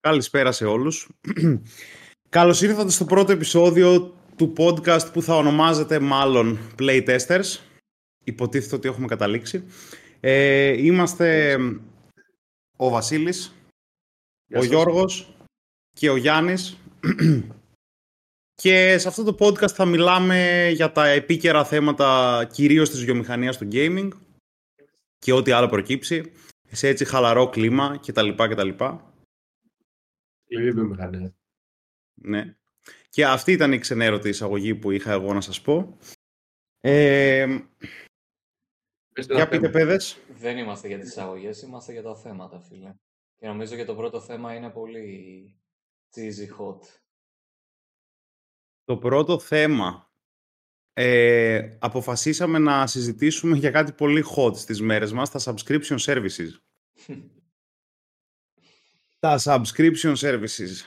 Καλησπέρα σε όλους. Καλώς ήρθατε στο πρώτο επεισόδιο του podcast που θα ονομάζεται μάλλον Playtesters. Υποτίθεται ότι έχουμε καταλήξει. Ε, είμαστε ο Βασίλης, ο Γιώργος και ο Γιάννης. και σε αυτό το podcast θα μιλάμε για τα επίκαιρα θέματα κυρίως της βιομηχανίας του gaming και ό,τι άλλο προκύψει σε έτσι χαλαρό κλίμα κτλ. κτλ. Σκληρή βιομηχανία. Ναι. Και αυτή ήταν η ξενέρωτη εισαγωγή που είχα εγώ να σας πω. Ε, για πείτε παιδες. Δεν είμαστε για τις εισαγωγές, είμαστε για τα θέματα, φίλε. Και νομίζω και το πρώτο θέμα είναι πολύ cheesy hot. Το πρώτο θέμα. Ε, αποφασίσαμε να συζητήσουμε για κάτι πολύ hot στις μέρες μας, τα subscription services. τα subscription services.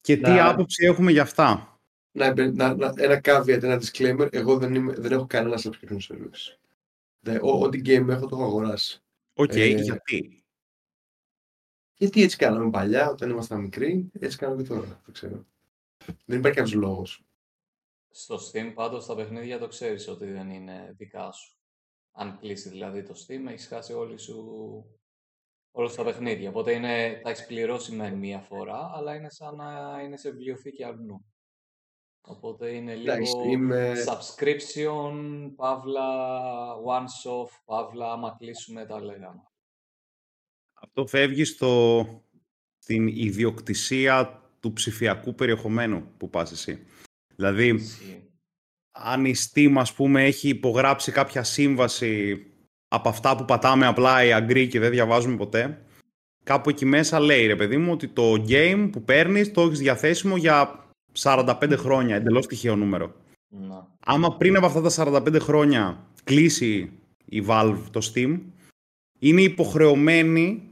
Και τι άποψη έχουμε για αυτά; Να, να, να, ένα caveat, ένα disclaimer. Εγώ δεν, είμαι, δεν έχω κανένα subscription service. Ό,τι game έχω το έχω αγοράσει. OK, okay, ε, γιατί; Γιατί έτσι κάναμε παλιά, όταν ήμασταν μικροί, έτσι κάναμε και τώρα. Δεν ξέρω. Δεν υπάρχει κάποιος λόγος. Στο Steam πάντως τα παιχνίδια το ξέρεις ότι δεν είναι δικά σου. Αν κλείσει δηλαδή το Steam, έχεις χάσει όλη σου όλα τα παιχνίδια. Οπότε είναι, τα έχεις πληρώσει με μία φορά, αλλά είναι σαν να είναι σε βιβλιοθήκη αλλού. Οπότε είναι λίγο είμαι... subscription, παύλα, one-off, παύλα, άμα κλείσουμε τα λέγαμε. Αυτό φεύγει στο, στην ιδιοκτησία του ψηφιακού περιεχομένου που πας εσύ. Δηλαδή, αν η Steam, ας πούμε, έχει υπογράψει κάποια σύμβαση από αυτά που πατάμε απλά η agree και δεν διαβάζουμε ποτέ, κάπου εκεί μέσα λέει, ρε παιδί μου, ότι το game που παίρνεις το έχεις διαθέσιμο για 45 χρόνια, εντελώς τυχαίο νούμερο. Να. Άμα πριν από αυτά τα 45 χρόνια κλείσει η Valve το Steam, είναι υποχρεωμένη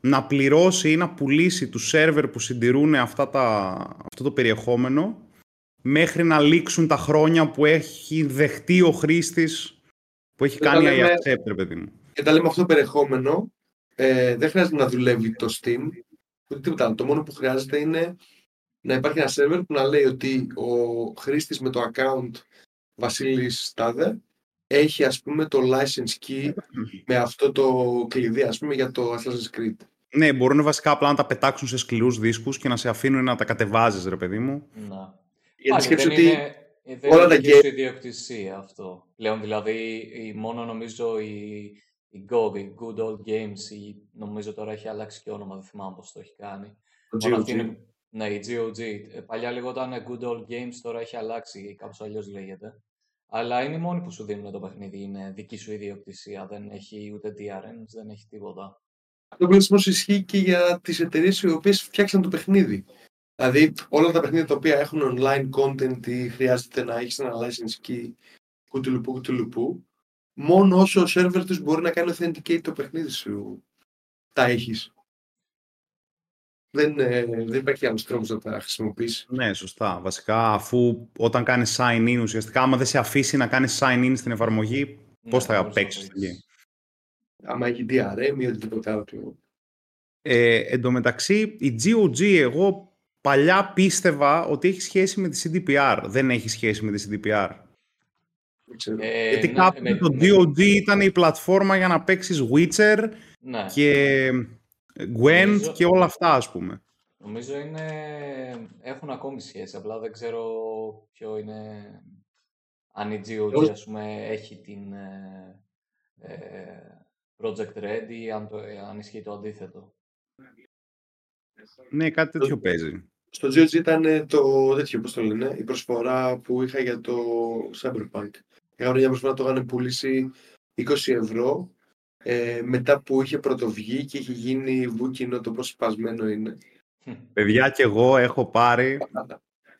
να πληρώσει ή να πουλήσει τους σερβερ που συντηρούν αυτά τα, αυτό το περιεχόμενο μέχρι να λήξουν τα χρόνια που έχει δεχτεί ο χρήστης που έχει κάνει η accept, παιδί μου. Και τα λέμε αυτό το περιεχόμενο, ε, δεν χρειάζεται να δουλεύει το Steam, ούτε τίποτα Το μόνο που χρειάζεται είναι να υπάρχει ένα σερβερ που να λέει ότι ο χρήστης με το account Βασίλης Στάδε έχει ας πούμε το license key με αυτό το κλειδί ας πούμε για το Assassin's Creed. Ναι, μπορούν βασικά απλά να τα πετάξουν σε σκληρούς δίσκους και να σε αφήνουν να τα κατεβάζεις ρε παιδί μου. Να. Για σκέψη ότι είναι, όλα τα games... ιδιοκτησία αυτό. Πλέον δηλαδή μόνο νομίζω η, η GOG, η Good Old Games, η, νομίζω τώρα έχει αλλάξει και όνομα, δεν θυμάμαι πώς το έχει κάνει. Το GOG. Είναι, ναι, η GOG. Ε, παλιά λεγόταν Good Old Games, τώρα έχει αλλάξει, κάπως αλλιώς λέγεται. Αλλά είναι οι μόνοι που σου δίνουν το παιχνίδι, είναι δική σου ιδιοκτησία, δεν έχει ούτε DRM, δεν έχει τίποτα. Αυτό πλαίσιο ισχύει και για τις εταιρείες οι οποίες φτιάξαν το παιχνίδι. Δηλαδή, όλα τα παιχνίδια τα οποία έχουν online content ή χρειάζεται να έχεις ένα license key κουτουλουπού κουτουλουπού, μόνο όσο ο server τους μπορεί να κάνει authenticate το παιχνίδι σου, τα έχεις. Δεν, ε, δεν υπάρχει άλλος τρόπος να τα χρησιμοποιήσει. Ναι, σωστά. Βασικά, αφού όταν κάνεις sign in, ουσιαστικά, άμα δεν σε αφήσει να κάνεις sign in στην εφαρμογή, ναι, πώς θα παίξεις το game άμα έχει DRM ή οτιδήποτε άλλο. Ε, εν τω μεταξύ, η GOG εγώ παλιά πίστευα ότι έχει σχέση με τη CDPR. Δεν έχει σχέση με τη CDPR. Ε, Γιατί ναι, κάποτε το GOG ήταν η πλατφόρμα για να παίξεις Witcher ναι. και Gwent νομίζω, και όλα αυτά, ας πούμε. Νομίζω είναι... έχουν ακόμη σχέση, απλά δεν ξέρω ποιο είναι... Αν η GOG, ας πούμε, έχει την... Ε, ε project ready, αν, το, αν ισχύει το αντίθετο. Ναι, κάτι τέτοιο παίζει. Στο GOG ήταν το τέτοιο, πώς το λένε, η προσφορά που είχα για το Cyberpunk. Είχα μια προσφορά, το είχαν πουλήσει 20 ευρώ, ε, μετά που είχε πρωτοβγεί και είχε γίνει βούκινο το πόσο σπασμένο είναι. Παιδιά και εγώ έχω πάρει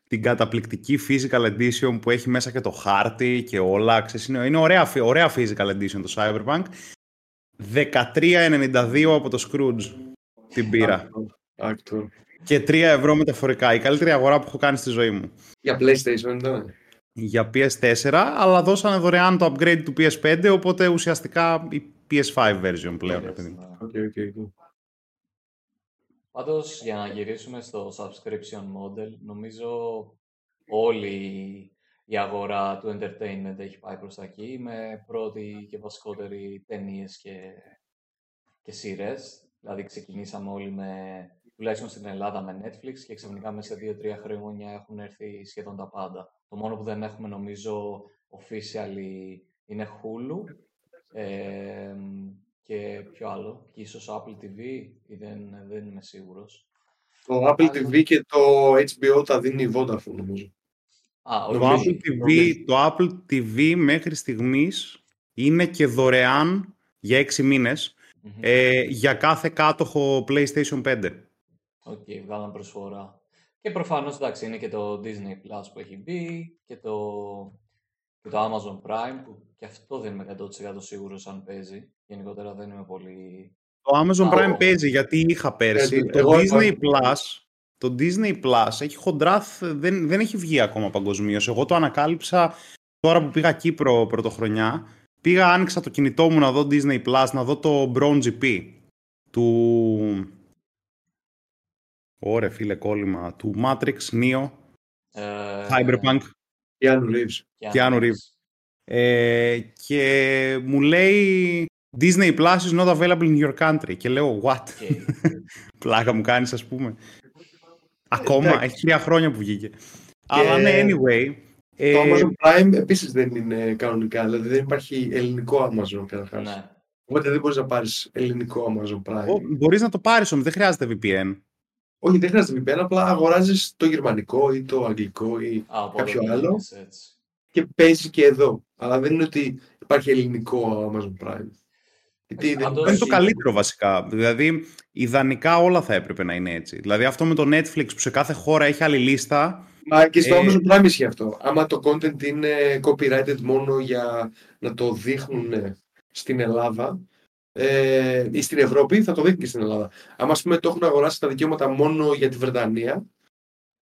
την καταπληκτική physical edition που έχει μέσα και το χάρτη και όλα. Ξέρεις, είναι, είναι ωραία, ωραία physical edition το Cyberpunk 13,92 από το Scrooge την πήρα. Και 3 ευρώ μεταφορικά. Η καλύτερη αγορά που έχω κάνει στη ζωή μου. Για PlayStation ήταν. Για PS4, αλλά δώσανε δωρεάν το upgrade του PS5, οπότε ουσιαστικά η PS5 version πλέον. Okay, okay, okay. Πάντως, για να γυρίσουμε στο subscription model, νομίζω όλη η αγορά του entertainment έχει πάει προς τα εκεί, με πρώτη και βασικότερη ταινίες και, και σειρές. Δηλαδή, ξεκινήσαμε όλοι με, τουλάχιστον στην Ελλάδα, με Netflix και ξαφνικά μέσα σε 2-3 χρόνια έχουν έρθει σχεδόν τα πάντα. Το μόνο που δεν έχουμε, νομίζω, officially είναι Hulu. Ε, και ποιο άλλο, και ίσως Apple TV, ή δεν, δεν είμαι σίγουρος. Το Apple TV και το HBO τα δίνει η Vodafone, νομίζω. Α, Το όχι. Apple, TV, το Apple TV μέχρι στιγμής είναι και δωρεάν για 6 μήνες Μμμ. ε, για κάθε κάτοχο PlayStation 5. Οκ, βγάλαν προσφορά. Και προφανώς, εντάξει, είναι και το Disney Plus που έχει μπει και το, και το Amazon Prime που και αυτό δεν είμαι 100% σίγουρος αν παίζει. Γενικότερα δεν είμαι πολύ... Το Amazon Α, Prime ο- παίζει γιατί είχα πέρσι. Ε, το εγώ Disney έχω- Plus, το Disney Plus έχει χοντρά, θ- δεν, δεν έχει βγει ακόμα παγκοσμίως. Εγώ το ανακάλυψα τώρα που πήγα Κύπρο πρωτοχρονιά. Πήγα, άνοιξα το κινητό μου να δω Disney Plus, να δω το Brown GP του... Ωρε φίλε κόλλημα, του Matrix, Neo, Ε, Cyberpunk. Keanu Reeves. Keanu Reeves. Ε, και μου λέει Disney Plus is not available in your country. Και λέω, what? OK. Πλάκα μου κάνεις, ας πούμε. Ακόμα, εντάξει. έχει τρία χρόνια που βγήκε. Αλλά ναι, anyway. Το ε, Amazon Prime επίσης δεν είναι κανονικά, δηλαδή δεν υπάρχει ελληνικό Amazon καταρχάς. ναι. Οπότε δεν μπορείς να πάρεις ελληνικό Amazon Prime. ο- μπορείς να το πάρεις όμως, δεν χρειάζεται VPN. Όχι, δεν χρειάζεται VPN, απλά αγοράζεις το γερμανικό ή το αγγλικό ή... Α, οπότε Κάποιο το άλλο; κάνεις έτσι. και παίζει και εδώ. Αλλά δεν είναι ότι υπάρχει ελληνικό Amazon Prime. Γιατί Εντάξει, δεν πάντως- Αυτό είναι το υπάρχει- καλύτερο βασικά. Δηλαδή, ιδανικά όλα θα έπρεπε να είναι έτσι. Δηλαδή, αυτό με το Netflix που σε κάθε χώρα έχει άλλη λίστα. Μα και στο Ε, Amazon Prime ισχύει αυτό. Άμα το content είναι copyrighted μόνο για να το δείχνουν στην Ελλάδα ε, ή στην Ευρώπη, θα το δείχνουν και στην Ελλάδα. Άμα ας πούμε το έχουν αγοράσει τα δικαιώματα μόνο για τη Βρετανία,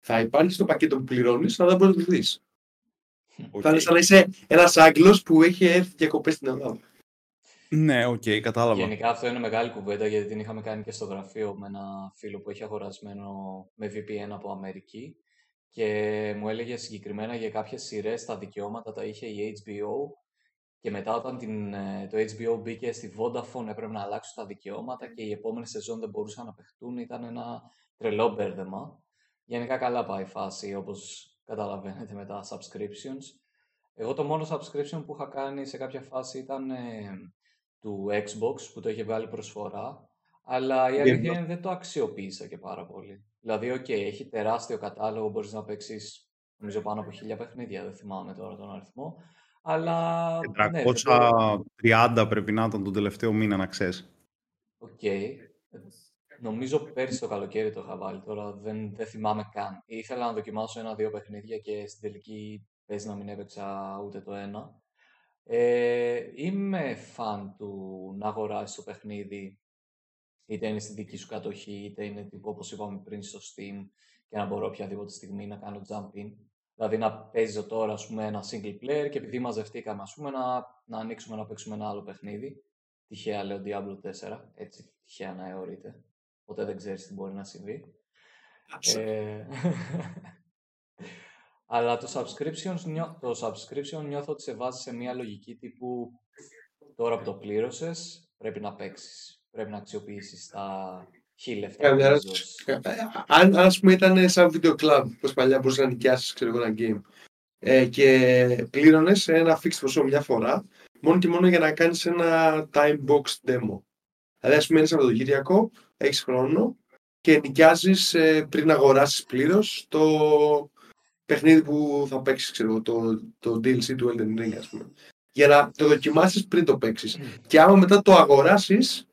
θα υπάρχει στο πακέτο που πληρώνεις, αλλά δεν μπορείς να το δεις. Θα είναι σαν να είσαι ένας Άγγλος που έχει έρθει διακοπές στην Ελλάδα. Ναι, οκ, κατάλαβα. Γενικά αυτό είναι μεγάλη κουβέντα γιατί την είχαμε κάνει και στο γραφείο με ένα φίλο που έχει αγορασμένο με VPN από Αμερική και μου έλεγε συγκεκριμένα για κάποιες σειρές τα δικαιώματα τα είχε η HBO και μετά όταν την, ε, το HBO μπήκε στη Vodafone έπρεπε να αλλάξουν τα δικαιώματα και οι επόμενες σεζόν δεν μπορούσαν να παιχτούν, ήταν ένα τρελό μπέρδεμα. Γενικά καλά πάει η φάση όπως καταλαβαίνετε με τα subscriptions. Εγώ το μόνο subscription που είχα κάνει σε κάποια φάση ήταν ε, του Xbox που το είχε βγάλει προσφορά, αλλά η Game αλήθεια Pass. είναι δεν το αξιοποίησα και πάρα πολύ. Δηλαδή, οκ, έχει τεράστιο κατάλογο, μπορείς να παίξεις νομίζω πάνω από χίλια παιχνίδια, δεν θυμάμαι τώρα τον αριθμό, αλλά ναι, δεν το- 330 πρέπει να ήταν τον τελευταίο μήνα, να ξέρεις. Οκ. Ε, Νομίζω πέρυσι το καλοκαίρι το είχα βάλει, τώρα δεν, δεν θυμάμαι καν. Ήθελα να δοκιμάσω ένα-δύο παιχνίδια και στην τελική παίζει να μην έπαιξα ούτε το ένα. Ε, είμαι φαν του να αγοράσεις το παιχνίδι, είτε είναι στη δική σου κατοχή, είτε είναι τύπου, όπως είπαμε πριν στο Steam και να μπορώ οποιαδήποτε στιγμή να κάνω jump in. Δηλαδή να παίζω τώρα ας πούμε, ένα single player και επειδή μαζευτήκαμε ας πούμε, να, να ανοίξουμε να παίξουμε ένα άλλο παιχνίδι. Τυχαία λέω Diablo 4, έτσι τυχαία να αιωρείται. Ποτέ δεν ξέρεις τι μπορεί να συμβεί. Ε, αλλά το subscription, νιώ- το subscription νιώθω ότι σε βάζει σε μια λογική τύπου τώρα που το πλήρωσες πρέπει να παίξεις. Πρέπει να αξιοποιήσεις τα χίλια λεφτά που Καμιά έχεις ερώτηση. δώσει. Ε, ε, Αν, αν ας πούμε ήταν σαν βίντεο club, πως παλιά μπορούσες να νοικιάσεις ξέρω εγώ ένα game ε, και πλήρωνες ένα fixed ποσό μια φορά μόνο και μόνο για να κάνεις ένα time box demo. Δηλαδή ας πούμε είναι Σαββατοκύριακο, έχεις χρόνο και νοικιάζεις ε, πριν αγοράσεις πλήρως το παιχνίδι που θα παίξεις, ξέρω εγώ, το, το DLC του Elden Ring ας πούμε. Για να το δοκιμάσεις πριν το παίξεις. Και άμα μετά το αγοράσεις,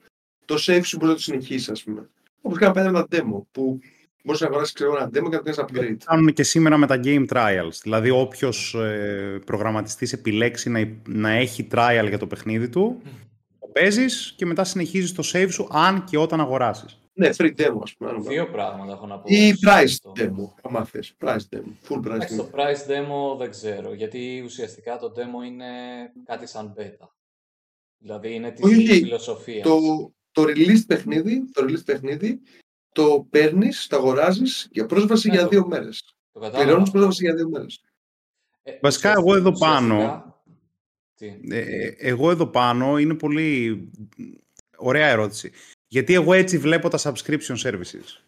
το save σου μπορεί να το συνεχίσεις, ας πούμε. Όπως κάναμε πέρα με τα demo, που μπορείς να αγοράσεις ξέρω, ένα demo και να το κάνεις upgrade. Κάνουν και σήμερα με τα game trials. Δηλαδή, όποιος ε, προγραμματιστής επιλέξει να, να έχει trial για το παιχνίδι του, το παίζεις και μετά συνεχίζεις το save σου αν και όταν αγοράσεις. Ναι, free demo, ας πούμε. αν Δύο πράγματα έχω να πω. Ή σε price αυτό. demo, άμα θες. Price demo, full price Εντάξει, demo. το price demo δεν ξέρω, γιατί ουσιαστικά το demo είναι κάτι σαν beta. Δηλαδή είναι της Όχι, όχι. φιλοσοφίας. Το, το release παιχνίδι, το release παιχνίδι, το παίρνεις, το αγοράζεις για πρόσβαση Ναι, για το- δύο μέρες. Το κατάλαβα. Πληρώνεις πρόσβαση για δύο μέρες. Ε, Βασικά, ουσιαστικά- εγώ εδώ πάνω- ουσιαστικά- Τι; Ε, εγώ εδώ πάνω είναι πολύ ωραία ερώτηση. Γιατί εγώ έτσι βλέπω τα subscription services.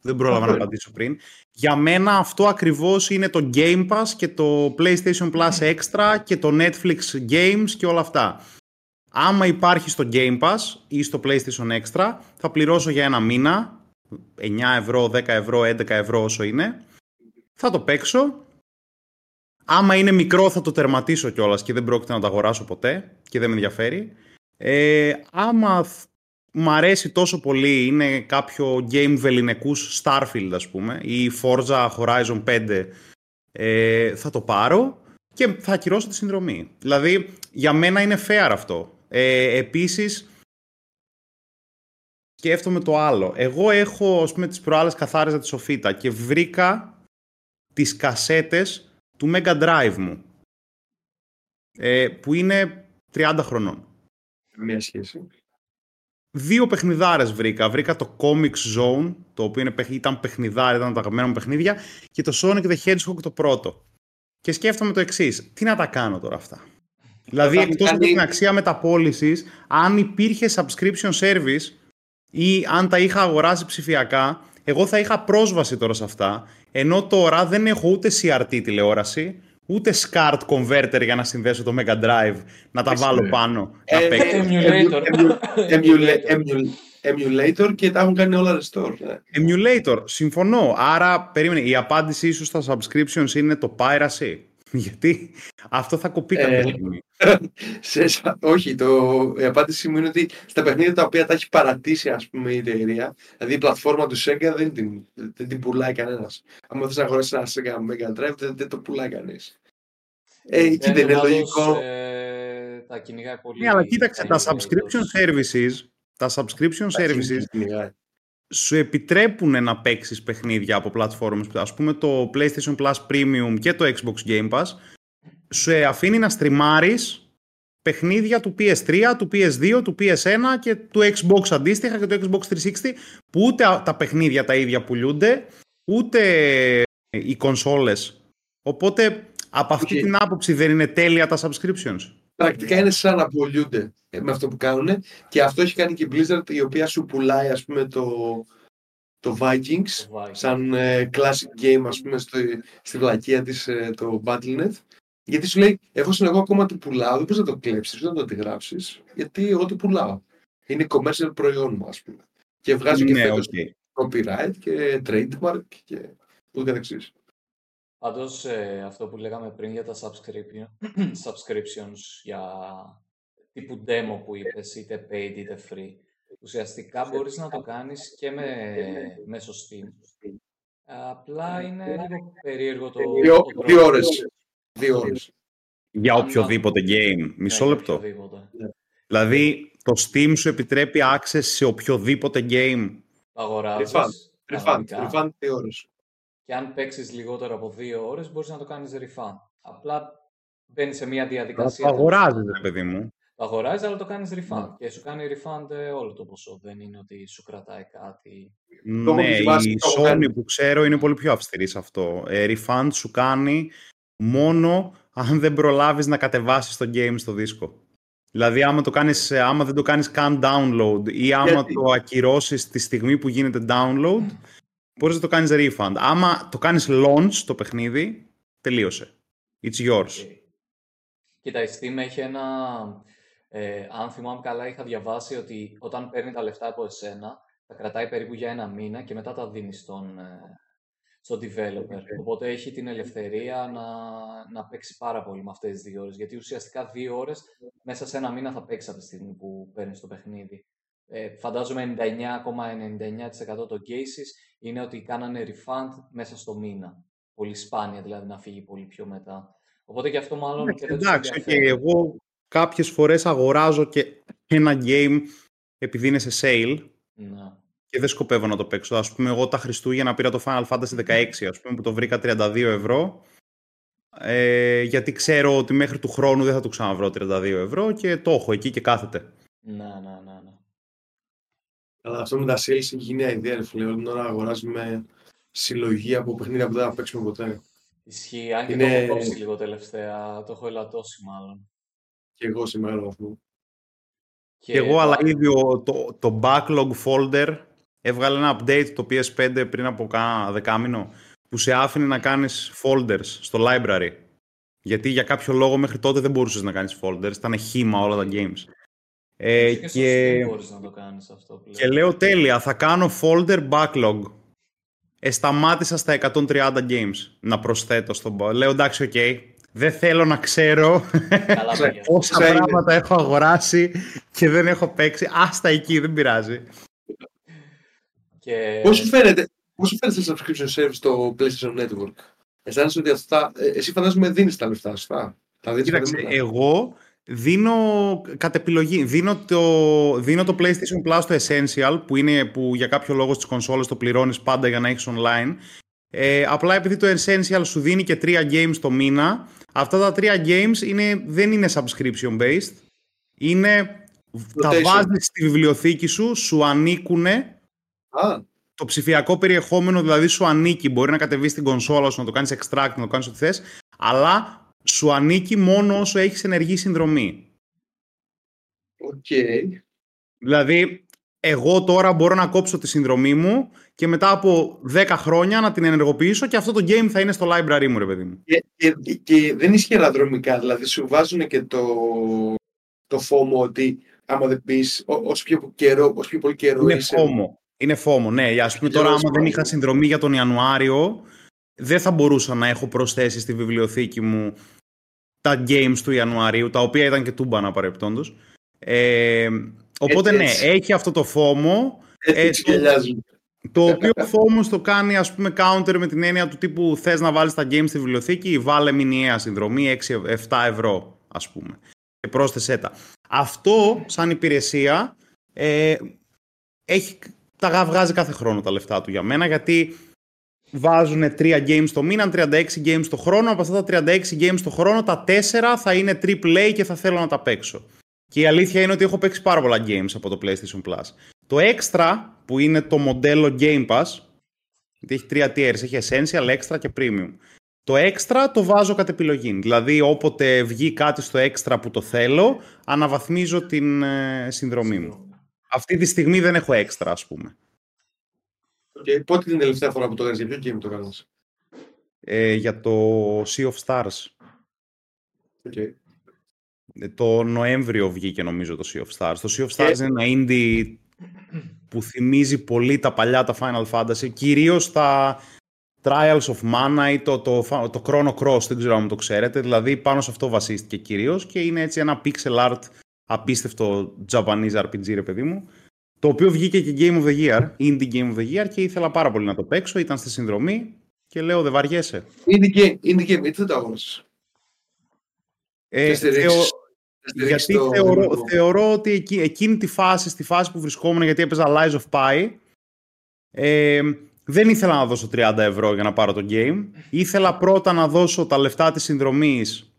Δεν πρόλαβα να Οκ. απαντήσω πριν. Για μένα αυτό ακριβώς είναι το Game Pass και το PlayStation Plus Extra και το Netflix Games και όλα αυτά. Άμα υπάρχει στο Game Pass ή στο PlayStation Extra, θα πληρώσω για ένα μήνα, 9 ευρώ, 10 ευρώ, 11 ευρώ όσο είναι. Θα το παίξω Άμα είναι μικρό θα το τερματίσω κιόλας και δεν πρόκειται να το αγοράσω ποτέ και δεν με ενδιαφέρει. Ε, άμα θ- μ' αρέσει τόσο πολύ, είναι κάποιο game βεληνικούς Starfield ας πούμε ή Forza Horizon 5, ε, θα το πάρω και θα ακυρώσω τη συνδρομή. Δηλαδή, για μένα είναι fair αυτό. Ε, επίσης, σκέφτομαι το άλλο. Εγώ έχω, ας πούμε, τις προάλλες καθάριζα τη σοφίτα και βρήκα τις κασέτες του Mega Drive μου, ε, που είναι 30 χρονών. Μία σχέση. Δύο παιχνιδάρες βρήκα. Βρήκα το Comics Zone, το οποίο είναι, παιχ- ήταν παιχνιδάρι, ήταν τα αγαπημένα μου παιχνίδια, και το Sonic the Hedgehog το πρώτο. Και σκέφτομαι το εξής. Τι να τα κάνω τώρα αυτά; Δηλαδή, θα εκτός από κάνει- την αξία μεταπόλησης, αν υπήρχε subscription service ή αν τα είχα αγοράσει ψηφιακά, εγώ θα είχα πρόσβαση τώρα σε αυτά, ενώ τώρα δεν έχω ούτε CRT τηλεόραση, ούτε SCART converter για να συνδέσω το Mega Drive, να τα Εσύ, βάλω ρε. πάνω, να Ε, παίξω. Emulator. Emula- emul- Emulator και τα έχουν κάνει όλα restore. ναι. Emulator, συμφωνώ. Άρα, περίμενε, η απάντησή σου στα subscriptions είναι το piracy. Γιατί αυτό θα κοπεί κάποια Ε, στιγμή. Σε, σα- όχι, το, η απάντησή μου είναι ότι στα παιχνίδια τα οποία τα έχει παρατήσει ας πούμε, η εταιρεία, δηλαδή η πλατφόρμα του Sega δεν την, δεν την πουλάει κανένας. Αν θες να αγοράσει ένα Sega Mega Drive, δεν, δεν το πουλάει κανείς. Ε, εκεί δεν είναι πάντως, λογικό. ε, τα κυνηγάει πολύ. Ναι, αλλά κοίταξε, τα Emulators. subscription services, τα subscription services Κυνηγάει. Σου επιτρέπουν να παίξεις παιχνίδια από platforms. Ας πούμε το PlayStation Plus Premium και το Xbox Game Pass σου αφήνει να στριμάρεις παιχνίδια του PS3, του PS2, του PS1 και του Xbox αντίστοιχα και του Xbox 360 που ούτε τα παιχνίδια τα ίδια πουλούνται, ούτε οι κονσόλες. Οπότε από αυτή Όχι. την άποψη δεν είναι τέλεια τα subscriptions. Πρακτικά είναι σαν να πουλούνται ε, με αυτό που κάνουν και αυτό έχει κάνει και η Blizzard η οποία σου πουλάει ας πούμε το, το Vikings Το Vikings. σαν ε, classic game ας πούμε στο, στη βλακεία της ε, το Battle.net. Γιατί σου λέει εφόσον εγώ ακόμα το πουλάω δεν μπορείς να το κλέψεις δεν να το αντιγράψεις γιατί εγώ το πουλάω είναι commercial προϊόν μου ας πούμε. Και βγάζω και ναι, φέτος OK. copyright και trademark και ούτω καθεξής Πάντως, ε, αυτό που λέγαμε πριν για τα subscription, subscriptions για τύπου demo που είπες, είτε paid είτε free, ουσιαστικά μπορείς να το κάνεις και με, μέσω Steam. Απλά είναι λίγο περίεργο το... δύο, το δύο τρόπο. ώρες δύο ώρες Για Αν- οποιοδήποτε game. Ναι, Μισό για λεπτό. οποιοδήποτε. Δηλαδή, το Steam σου επιτρέπει access σε οποιοδήποτε game. Το αγοράζεις refund κανονικά refund δύο ώρες και αν παίξεις λιγότερο από δύο ώρες μπορείς να το κάνεις refund. Απλά μπαίνεις σε μια διαδικασία... το τέλος αγοράζεις, πάντων. ρε παιδί μου. Το αγοράζεις αλλά το κάνεις refund Ναι. και σου κάνει refund ε, όλο το ποσό. Δεν είναι ότι σου κρατάει κάτι. έχω Ναι, δοκιμάσει, η το έχω Sony κάνει. που ξέρω είναι πολύ πιο αυστηρή σε αυτό. Ε, refund σου κάνει μόνο αν δεν προλάβεις να κατεβάσεις το game στο δίσκο. Δηλαδή, άμα, το κάνεις, ε, άμα δεν το κάνεις καν download ή άμα Γιατί; το ακυρώσεις τη στιγμή που γίνεται download, μπορείς να το κάνεις refund. Άμα το κάνεις launch το παιχνίδι, τελείωσε. It's yours. Okay. Κοίτα, η Steam έχει ένα... Ε, αν θυμάμαι καλά, είχα διαβάσει ότι όταν παίρνει τα λεφτά από εσένα, τα κρατάει περίπου για ένα μήνα και μετά τα δίνει στον, ε, στον developer. Οπότε έχει την ελευθερία να, να παίξει πάρα πολύ με αυτές τις δύο ώρες. Γιατί ουσιαστικά δύο ώρες μέσα σε ένα μήνα θα παίξει από τη στιγμή που παίρνεις το παιχνίδι. Ε, φαντάζομαι 99,99% των cases είναι ότι κάνανε refund μέσα στο μήνα. Πολύ σπάνια δηλαδή να φύγει πολύ πιο μετά. Οπότε και αυτό μάλλον και δεν τους Εντάξει, οκ, ενδιαφέρει. εγώ κάποιες φορές αγοράζω και ένα game επειδή είναι σε sale Ναι. και δεν σκοπεύω να το παίξω. Ας πούμε, εγώ τα Χριστούγεννα πήρα το Final Fantasy 16, ας πούμε, που το βρήκα 32 ευρώ. Ε, γιατί ξέρω ότι μέχρι του χρόνου δεν θα το ξαναβρω 32 ευρώ και το έχω εκεί και κάθεται. Ναι, ναι, ναι, ναι. Αλλά αυτό με τα sales έχει γίνει ιδέα, ρε φίλε. Όλη την ώρα αγοράζουμε συλλογή από παιχνίδια που δεν θα παίξουμε ποτέ. Ισχύει, αν και είναι... το έχω κόψει λίγο τελευταία. Το έχω ελαττώσει μάλλον. Και εγώ σε μεγάλο βαθμό. Και, και εγώ, αλλά ήδη το, το backlog folder έβγαλε ένα update το PS5 πριν από κάνα δεκάμινο που σε άφηνε να κάνεις folders στο library. Γιατί για κάποιο λόγο μέχρι τότε δεν μπορούσες να κάνεις folders, ήταν χύμα όλα τα games. Ε, και, και... μπορείς να το κάνεις αυτό πλέον. Και λέω τέλεια, θα κάνω folder backlog. Ε, σταμάτησα στα 130 games να προσθέτω στον... Λέω εντάξει, OK, okay. δεν θέλω να ξέρω πόσα πράγματα έχω αγοράσει και δεν έχω παίξει. Άστα εκεί, δεν πειράζει. Και... Πώς σου φαίνεται, πώς σου φαίνεται subscription service στο PlayStation Network; Αισθάνεσαι ότι αυτά, ε, εσύ φαντάζομαι δίνεις τα λεφτά, σωστά; Τα Κοίταξε, εγώ δίνω κατ' επιλογή. Δίνω το, δίνω το PlayStation Plus το Essential, που είναι που για κάποιο λόγο στις κονσόλες το πληρώνεις πάντα για να έχεις online. Ε, απλά επειδή το Essential σου δίνει και τρία games το μήνα, αυτά τα τρία games είναι, δεν είναι subscription based. Είναι, τα βάζεις στη βιβλιοθήκη σου, σου ανήκουν το ψηφιακό περιεχόμενο δηλαδή σου ανήκει. Μπορεί να κατεβείς στην κονσόλα σου, να το κάνεις extract, να το κάνεις ό,τι θες, αλλά σου ανήκει μόνο όσο έχεις ενεργή συνδρομή. Οκ. Δηλαδή, εγώ τώρα μπορώ να κόψω τη συνδρομή μου και μετά από 10 χρόνια να την ενεργοποιήσω και αυτό το game θα είναι στο library μου, ρε παιδί μου. Και, και, και δεν ισχύει αναδρομικά, δηλαδή σου βάζουν και το, το φόμο ότι άμα δεν πεις όσο πιο, καιρό, όσο πιο πολύ καιρό είναι είσαι. Φόμο. Είναι φόμο, ναι. Α πούμε τώρα, άμα δεν είχα συνδρομή για τον Ιανουάριο, δεν θα μπορούσα να έχω προσθέσεις στη βιβλιοθήκη μου τα games του Ιανουαρίου, τα οποία ήταν και τούμπανα παρεπτόντω. Ε, οπότε ναι, έχει αυτό το φόμο. Ε, το, το οποίο φόμο το κάνει ας πούμε counter με την έννοια του τύπου θες να βάλεις τα games στη βιβλιοθήκη, βάλε μηνιαία συνδρομή 6-7 ευρώ ας πούμε και πρόσθεσέ τα. Αυτό σαν υπηρεσία ε, έχει τα βγάζει κάθε χρόνο τα λεφτά του για μένα, γιατί βάζουν 3 games το μήνα, 36 games το χρόνο. Από αυτά τα 36 games το χρόνο, τα 4 θα είναι AAA και θα θέλω να τα παίξω. Και η αλήθεια είναι ότι έχω παίξει πάρα πολλά games από το PlayStation Plus. Το Extra, που είναι το μοντέλο Game Pass, γιατί έχει τρία tiers, έχει Essential, Extra και Premium. Το Extra το βάζω κατ' επιλογή. Δηλαδή, όποτε βγει κάτι στο Extra που το θέλω, αναβαθμίζω την ε, συνδρομή μου. Αυτή τη στιγμή δεν έχω έξτρα, ας πούμε. Okay. Πότε την τελευταία φορά που το έκανες, για ποιο game το έκανες; Ε, για το Sea of Stars. Okay. Ε, το Νοέμβριο βγήκε νομίζω το Sea of Stars. Το Sea of Stars είναι ένα indie που θυμίζει πολύ τα παλιά τα Final Fantasy, κυρίως τα Trials of Mana ή το, το, το, το Chrono Cross, δεν ξέρω αν το ξέρετε. Δηλαδή πάνω σε αυτό βασίστηκε κυρίως και είναι έτσι ένα pixel art απίστευτο Japanese RPG, ρε παιδί μου. Το οποίο βγήκε και Game of the Year, Indie Game of the Year και ήθελα πάρα πολύ να το παίξω. Ήταν στη συνδρομή και λέω δεν βαριέσαι. Indie Game, indie game, γιατί δεν το αγόρασες. Ε, θεω... Γιατί το... θεωρώ, θεωρώ ότι εκεί, εκείνη τη φάση, στη φάση που βρισκόμουν, γιατί έπαιζα Lies of Pi, ε, δεν ήθελα να δώσω 30 ευρώ για να πάρω το game. Ήθελα πρώτα να δώσω τα λεφτά της συνδρομής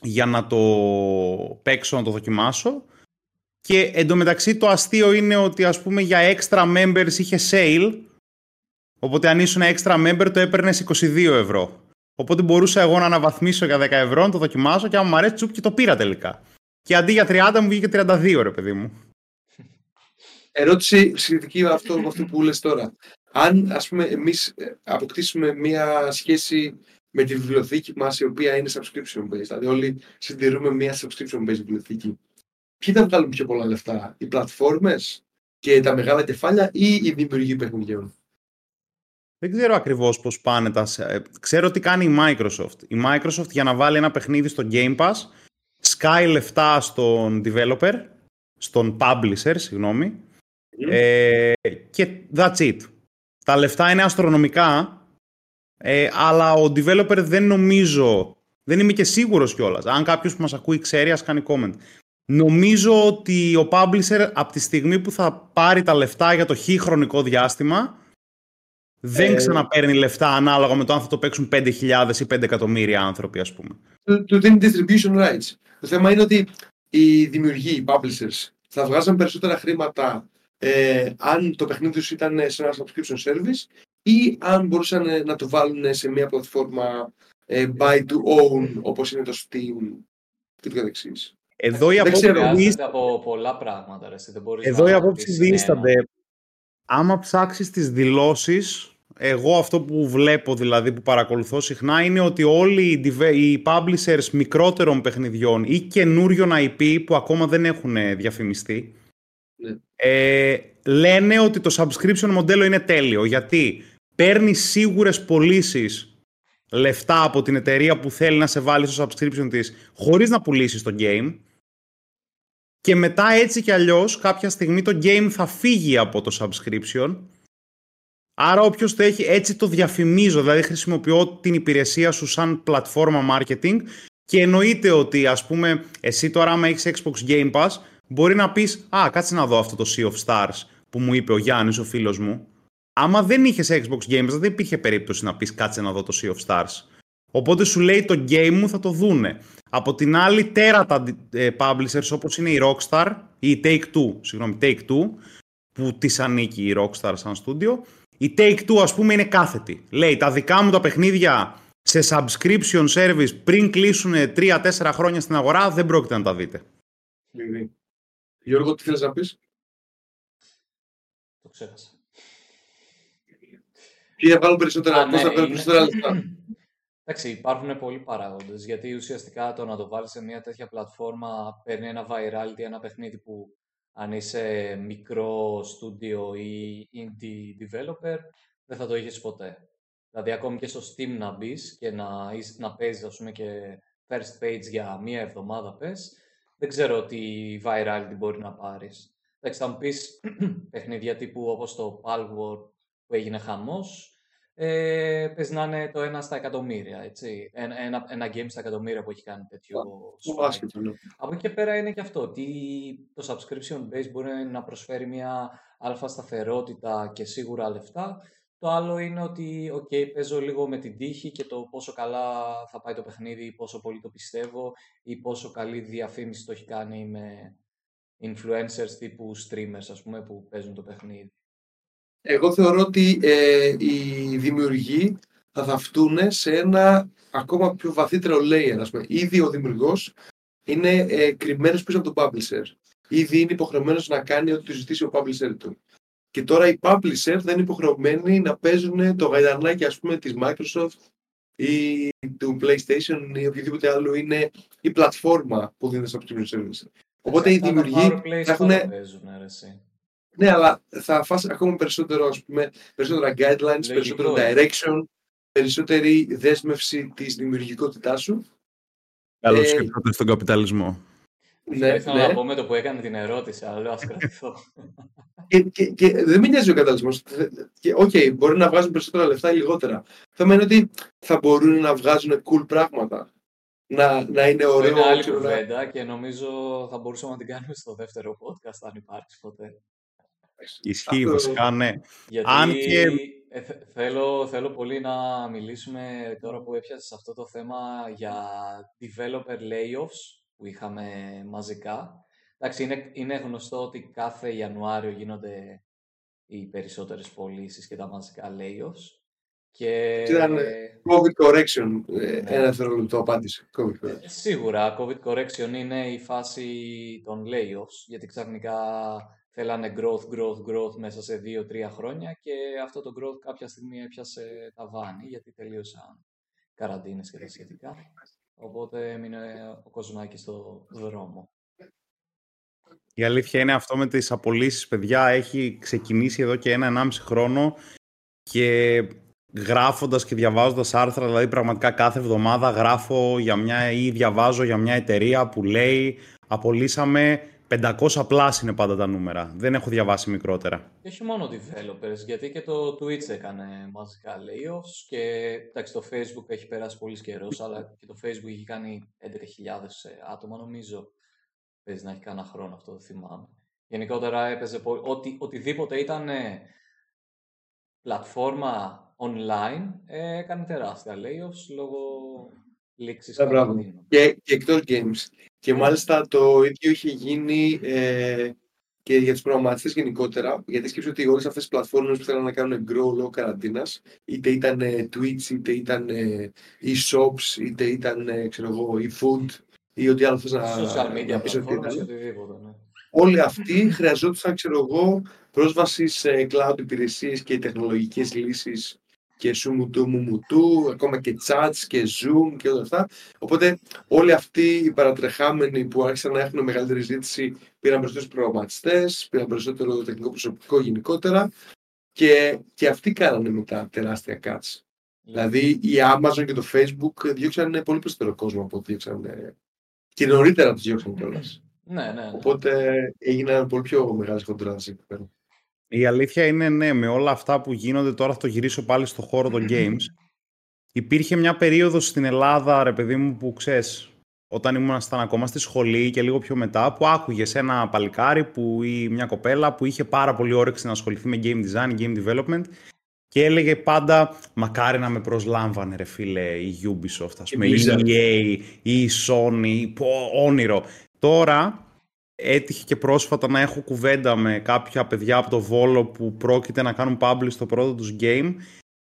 για να το παίξω, να το δοκιμάσω. Και εντωμεταξύ το αστείο είναι ότι ας πούμε για extra members είχε sale, οπότε αν ήσουν extra member το έπαιρνες 22 ευρώ. Οπότε μπορούσα εγώ να αναβαθμίσω για 10 ευρώ, να το δοκιμάσω και άμα μου αρέσει τσουπ και το πήρα τελικά. Και αντί για 30 μου βγήκε 32 ρε παιδί μου. Ερώτηση σχετική με αυτό, με αυτό που λες τώρα. Αν ας πούμε εμείς ε, αποκτήσουμε μια σχέση με τη βιβλιοθήκη μας η οποία είναι subscription based. Δηλαδή, όλοι συντηρούμε μια subscription based βιβλιοθήκη. Ποιοι θα βγάλουν πιο πολλά λεφτά, οι πλατφόρμες και τα μεγάλα κεφάλια ή οι δημιουργοί παιχνιδιών; Δεν ξέρω ακριβώς πώς πάνε τα... Ε, ξέρω τι κάνει η Microsoft. Η Microsoft για να βάλει ένα παιχνίδι στο Game Pass σκάει λεφτά στον developer, στον publisher, συγγνώμη, ε, και that's it. Τα λεφτά είναι αστρονομικά ε, αλλά ο developer δεν νομίζω, δεν είμαι και σίγουρος κιόλας. Αν κάποιος που μας ακούει ξέρει, ας κάνει comment. Νομίζω ότι ο publisher από τη στιγμή που θα πάρει τα λεφτά για το χ χρονικό διάστημα δεν ε, ξαναπαίρνει λεφτά ανάλογα με το αν θα το παίξουν 5.000 ή 5 εκατομμύρια άνθρωποι, ας πούμε. Του δίνει distribution rights. Το θέμα είναι ότι οι δημιουργοί, οι publishers, θα βγάζουν περισσότερα χρήματα ε, αν το παιχνίδι τους ήταν σε ένα subscription service ή αν μπορούσαν να το βάλουν σε μια πλατφόρμα ε, buy to own όπως είναι το Steam και το καθεξής. Εδώ η απόψη από πολλά πράγματα. Ρε. Δεν Εδώ η απόψη δίστανται. Άμα ψάξεις τις δηλώσεις, εγώ αυτό που βλέπω δηλαδή που παρακολουθώ συχνά είναι ότι όλοι οι publishers μικρότερων παιχνιδιών ή καινούριων IP που ακόμα δεν έχουν διαφημιστεί ναι. ε, λένε ότι το subscription μοντέλο είναι τέλειο γιατί παίρνει σίγουρες πωλήσεις λεφτά από την εταιρεία που θέλει να σε βάλει στο subscription της χωρίς να πουλήσεις το game και μετά έτσι κι αλλιώς κάποια στιγμή το game θα φύγει από το subscription Άρα όποιος το έχει, έτσι το διαφημίζω, δηλαδή χρησιμοποιώ την υπηρεσία σου σαν πλατφόρμα marketing και εννοείται ότι ας πούμε εσύ τώρα άμα έχεις Xbox Game Pass μπορεί να πεις «Α, κάτσε να δω αυτό το Sea of Stars» που μου είπε ο Γιάννης, ο φίλος μου. Άμα δεν είχες Xbox Game Pass δεν υπήρχε περίπτωση να πεις «Κάτσε να δω το Sea of Stars». Οπότε σου λέει το game μου θα το δούνε. Από την άλλη τέρατα ε, publishers όπως είναι η Rockstar ή η Take-Two, συγγνώμη, Take-Two, που της ανήκει η Rockstar σαν στούντιο, η Take-Two ας πούμε είναι κάθετη. Λέει τα δικά μου τα παιχνίδια σε subscription service πριν κλείσουν 3-4 χρόνια στην αγορά δεν πρόκειται να τα δείτε. Γιώργο, τι θέλεις να πεις; Το ξέχασα. Ή θα βάλω περισσότερα, ναι, θα περισσότερα λεφτά; Εντάξει, υπάρχουν πολλοί παράγοντες. Γιατί ουσιαστικά το να το βάλεις σε μια τέτοια πλατφόρμα παίρνει ένα virality, ένα παιχνίδι που αν είσαι μικρό στούντιο ή indie developer, δεν θα το είχες ποτέ. Δηλαδή, ακόμη και στο Steam να μπεις και να, να παίζεις, ας πούμε, και first page για μία εβδομάδα πες, δεν ξέρω τι virality μπορεί να πάρεις. Εντάξει, θα μου πεις παιχνίδια τύπου όπως το Palworld που έγινε χαμός, ε, πες να είναι το ένα στα εκατομμύρια, έτσι. Ένα, ένα, ένα game στα εκατομμύρια που έχει κάνει τέτοιο ναι. Από εκεί και πέρα είναι και αυτό, ότι το subscription base μπορεί να προσφέρει μια αλφα σταθερότητα και σίγουρα λεφτά. Το άλλο είναι ότι, ok, παίζω λίγο με την τύχη και το πόσο καλά θα πάει το παιχνίδι, πόσο πολύ το πιστεύω ή πόσο καλή διαφήμιση το έχει κάνει με influencers τύπου streamers, ας πούμε, που παίζουν το παιχνίδι. Εγώ θεωρώ ότι ε, οι δημιουργοί θα θαυτούν σε ένα ακόμα πιο βαθύτερο layer. Ας πούμε. Ήδη ο δημιουργός είναι ε, κρυμμένος πίσω από τον publisher. Ήδη είναι υποχρεωμένος να κάνει ό,τι του ζητήσει ο publisher του. Και τώρα οι publisher δεν είναι υποχρεωμένοι να παίζουν το γαϊδαρνάκι ας πούμε της Microsoft ή του PlayStation ή οποιοδήποτε άλλο είναι η πλατφόρμα που δίνεται στο subscription service. Οπότε οι δημιουργοί θα έχουν... Ναι, αλλά θα φας ακόμα περισσότερο, ας πούμε, περισσότερα guidelines, περισσότερο direction, περισσότερη δέσμευση της δημιουργικότητάς σου. Καλώς ε, στον καπιταλισμό. Ναι, ήθελα ναι. να πω με το που έκανε την ερώτηση, αλλά λέω ας κρατηθώ. και, και, και, δεν με νοιάζει ο κατάλυσμος. OK, okay, μπορεί να βγάζουν περισσότερα λεφτά ή λιγότερα. Το θέμα είναι ότι θα μπορούν να βγάζουν cool πράγματα. Να, να είναι ωραίο. Είναι άλλη κουβέντα και νομίζω θα μπορούσαμε να την κάνουμε στο δεύτερο podcast αν υπάρξει ποτέ. Ισχύει βασικά, ναι. Γιατί Αν και... Ε, θέλω, θέλω πολύ να μιλήσουμε τώρα που έπιασες αυτό το θέμα για developer layoffs που είχαμε μαζικά. Εντάξει, είναι, είναι γνωστό ότι κάθε Ιανουάριο γίνονται οι περισσότερες πωλήσεις και τα μαζικά layoffs. Και... Ήταν COVID correction, ε, ναι. ένα το απάντησε. COVID correction. Σίγουρα, COVID correction είναι η φάση των layoffs, γιατί ξαφνικά θέλανε growth, growth, growth μέσα σε δύο-τρία χρόνια και αυτό το growth κάποια στιγμή έπιασε τα βάνη γιατί τελείωσαν καραντίνες και τα σχετικά. Οπότε έμεινε ο Κοσμάκης στο δρόμο. Η αλήθεια είναι αυτό με τις απολύσεις, παιδιά, έχει ξεκινήσει εδώ και ένα-ενάμιση χρόνο και γράφοντας και διαβάζοντας άρθρα, δηλαδή πραγματικά κάθε εβδομάδα γράφω για μια ή διαβάζω για μια εταιρεία που λέει απολύσαμε 500 πλάσ είναι πάντα τα νούμερα. Δεν έχω διαβάσει μικρότερα. Και όχι μόνο developers, γιατί και το Twitch έκανε μαζικά layoffs και εντάξει, το Facebook έχει περάσει πολύς καιρός, αλλά και το Facebook έχει κάνει 11.000 άτομα νομίζω. Παίζει να έχει κανένα χρόνο αυτό, δεν θυμάμαι. Γενικότερα έπαιζε πολύ. Οτι, οτιδήποτε ήταν πλατφόρμα online ε, έκανε τεράστια layoffs λόγω λήξης και, και εκτός games. Και μάλιστα το ίδιο είχε γίνει ε, και για τους προγραμματιστές γενικότερα, γιατί σκέφτομαι ότι όλες αυτές τις πλατφόρμες που θέλουν να κάνουν grow λόγω καραντίνας, είτε ήταν Twitch, είτε ήταν e-shops, είτε ήταν ξέρω εγώ, e-food ή ό,τι άλλο θες να, Social media, να πεις ότι platforms, ήταν. οτιδήποτε. Ναι. Όλοι αυτοί χρειαζόντουσαν, ξέρω εγώ, πρόσβαση σε cloud υπηρεσίες και τεχνολογικές λύσεις και σουμουτού μουμουτού, ακόμα και chats και zoom και όλα αυτά. Οπότε όλοι αυτοί οι παρατρεχάμενοι που άρχισαν να έχουν μεγαλύτερη ζήτηση πήραν περισσότερους προγραμματιστές, πήραν περισσότερο τεχνικό προσωπικό γενικότερα και, και αυτοί κάνανε μετά τεράστια cuts. Δηλαδή η Amazon και το Facebook διώξαν πολύ περισσότερο κόσμο από ό,τι διώξαν και νωρίτερα τους διώξαν κιόλας. Ναι, ναι, ναι. Οπότε έγιναν πολύ πιο μεγάλες χοντράδε εκεί πέρα. Η αλήθεια είναι ναι, με όλα αυτά που γίνονται τώρα θα το γυρίσω πάλι στο χώρο των games. Υπήρχε μια περίοδος στην Ελλάδα, ρε παιδί μου, που ξέρεις, όταν ήμασταν ακόμα στη σχολή και λίγο πιο μετά, που άκουγες ένα παλικάρι που, ή μια κοπέλα που είχε πάρα πολύ όρεξη να ασχοληθεί με game design, game development και έλεγε πάντα μακάρι να με προσλάμβανε ρε φίλε η Ubisoft, ας πούμε, η Blizzard. EA, η Sony, πω, όνειρο. Τώρα έτυχε και πρόσφατα να έχω κουβέντα με κάποια παιδιά από το Βόλο που πρόκειται να κάνουν publish στο πρώτο τους game.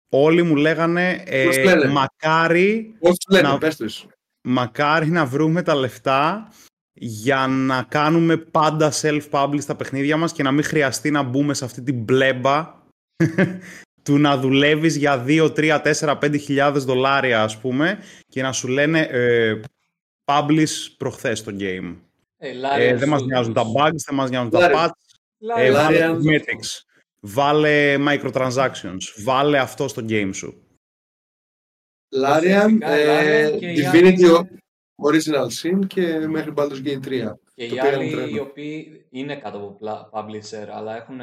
Όλοι μου λέγανε Πώς ε, λένε; μακάρι, Πώς του λένε, Να- πες τους. μακάρι να βρούμε τα λεφτά για να κάνουμε πάντα self-publish τα παιχνίδια μας και να μην χρειαστεί να μπούμε σε αυτή την μπλέμπα του να δουλεύεις για 2, 3, 4, 5 χιλιάδες δολάρια ας πούμε και να σου λένε ε, publish προχθές το game. Ε, Ε, Larian δεν μας Studios. νοιάζουν τα bugs, δεν μας νοιάζουν τα Larian. patch, ε, Larian βάλε Larian. cosmetics, βάλε microtransactions, βάλε αυτό στο game σου. Larian, Ουσιαστικά, ε, Larian και οι Divinity άλλοι- Original Sin και μέχρι Baldur's Gate 3. Και Το οι πήγαν άλλοι τρένο. οι οποίοι είναι κάτω από πla- publisher αλλά έχουν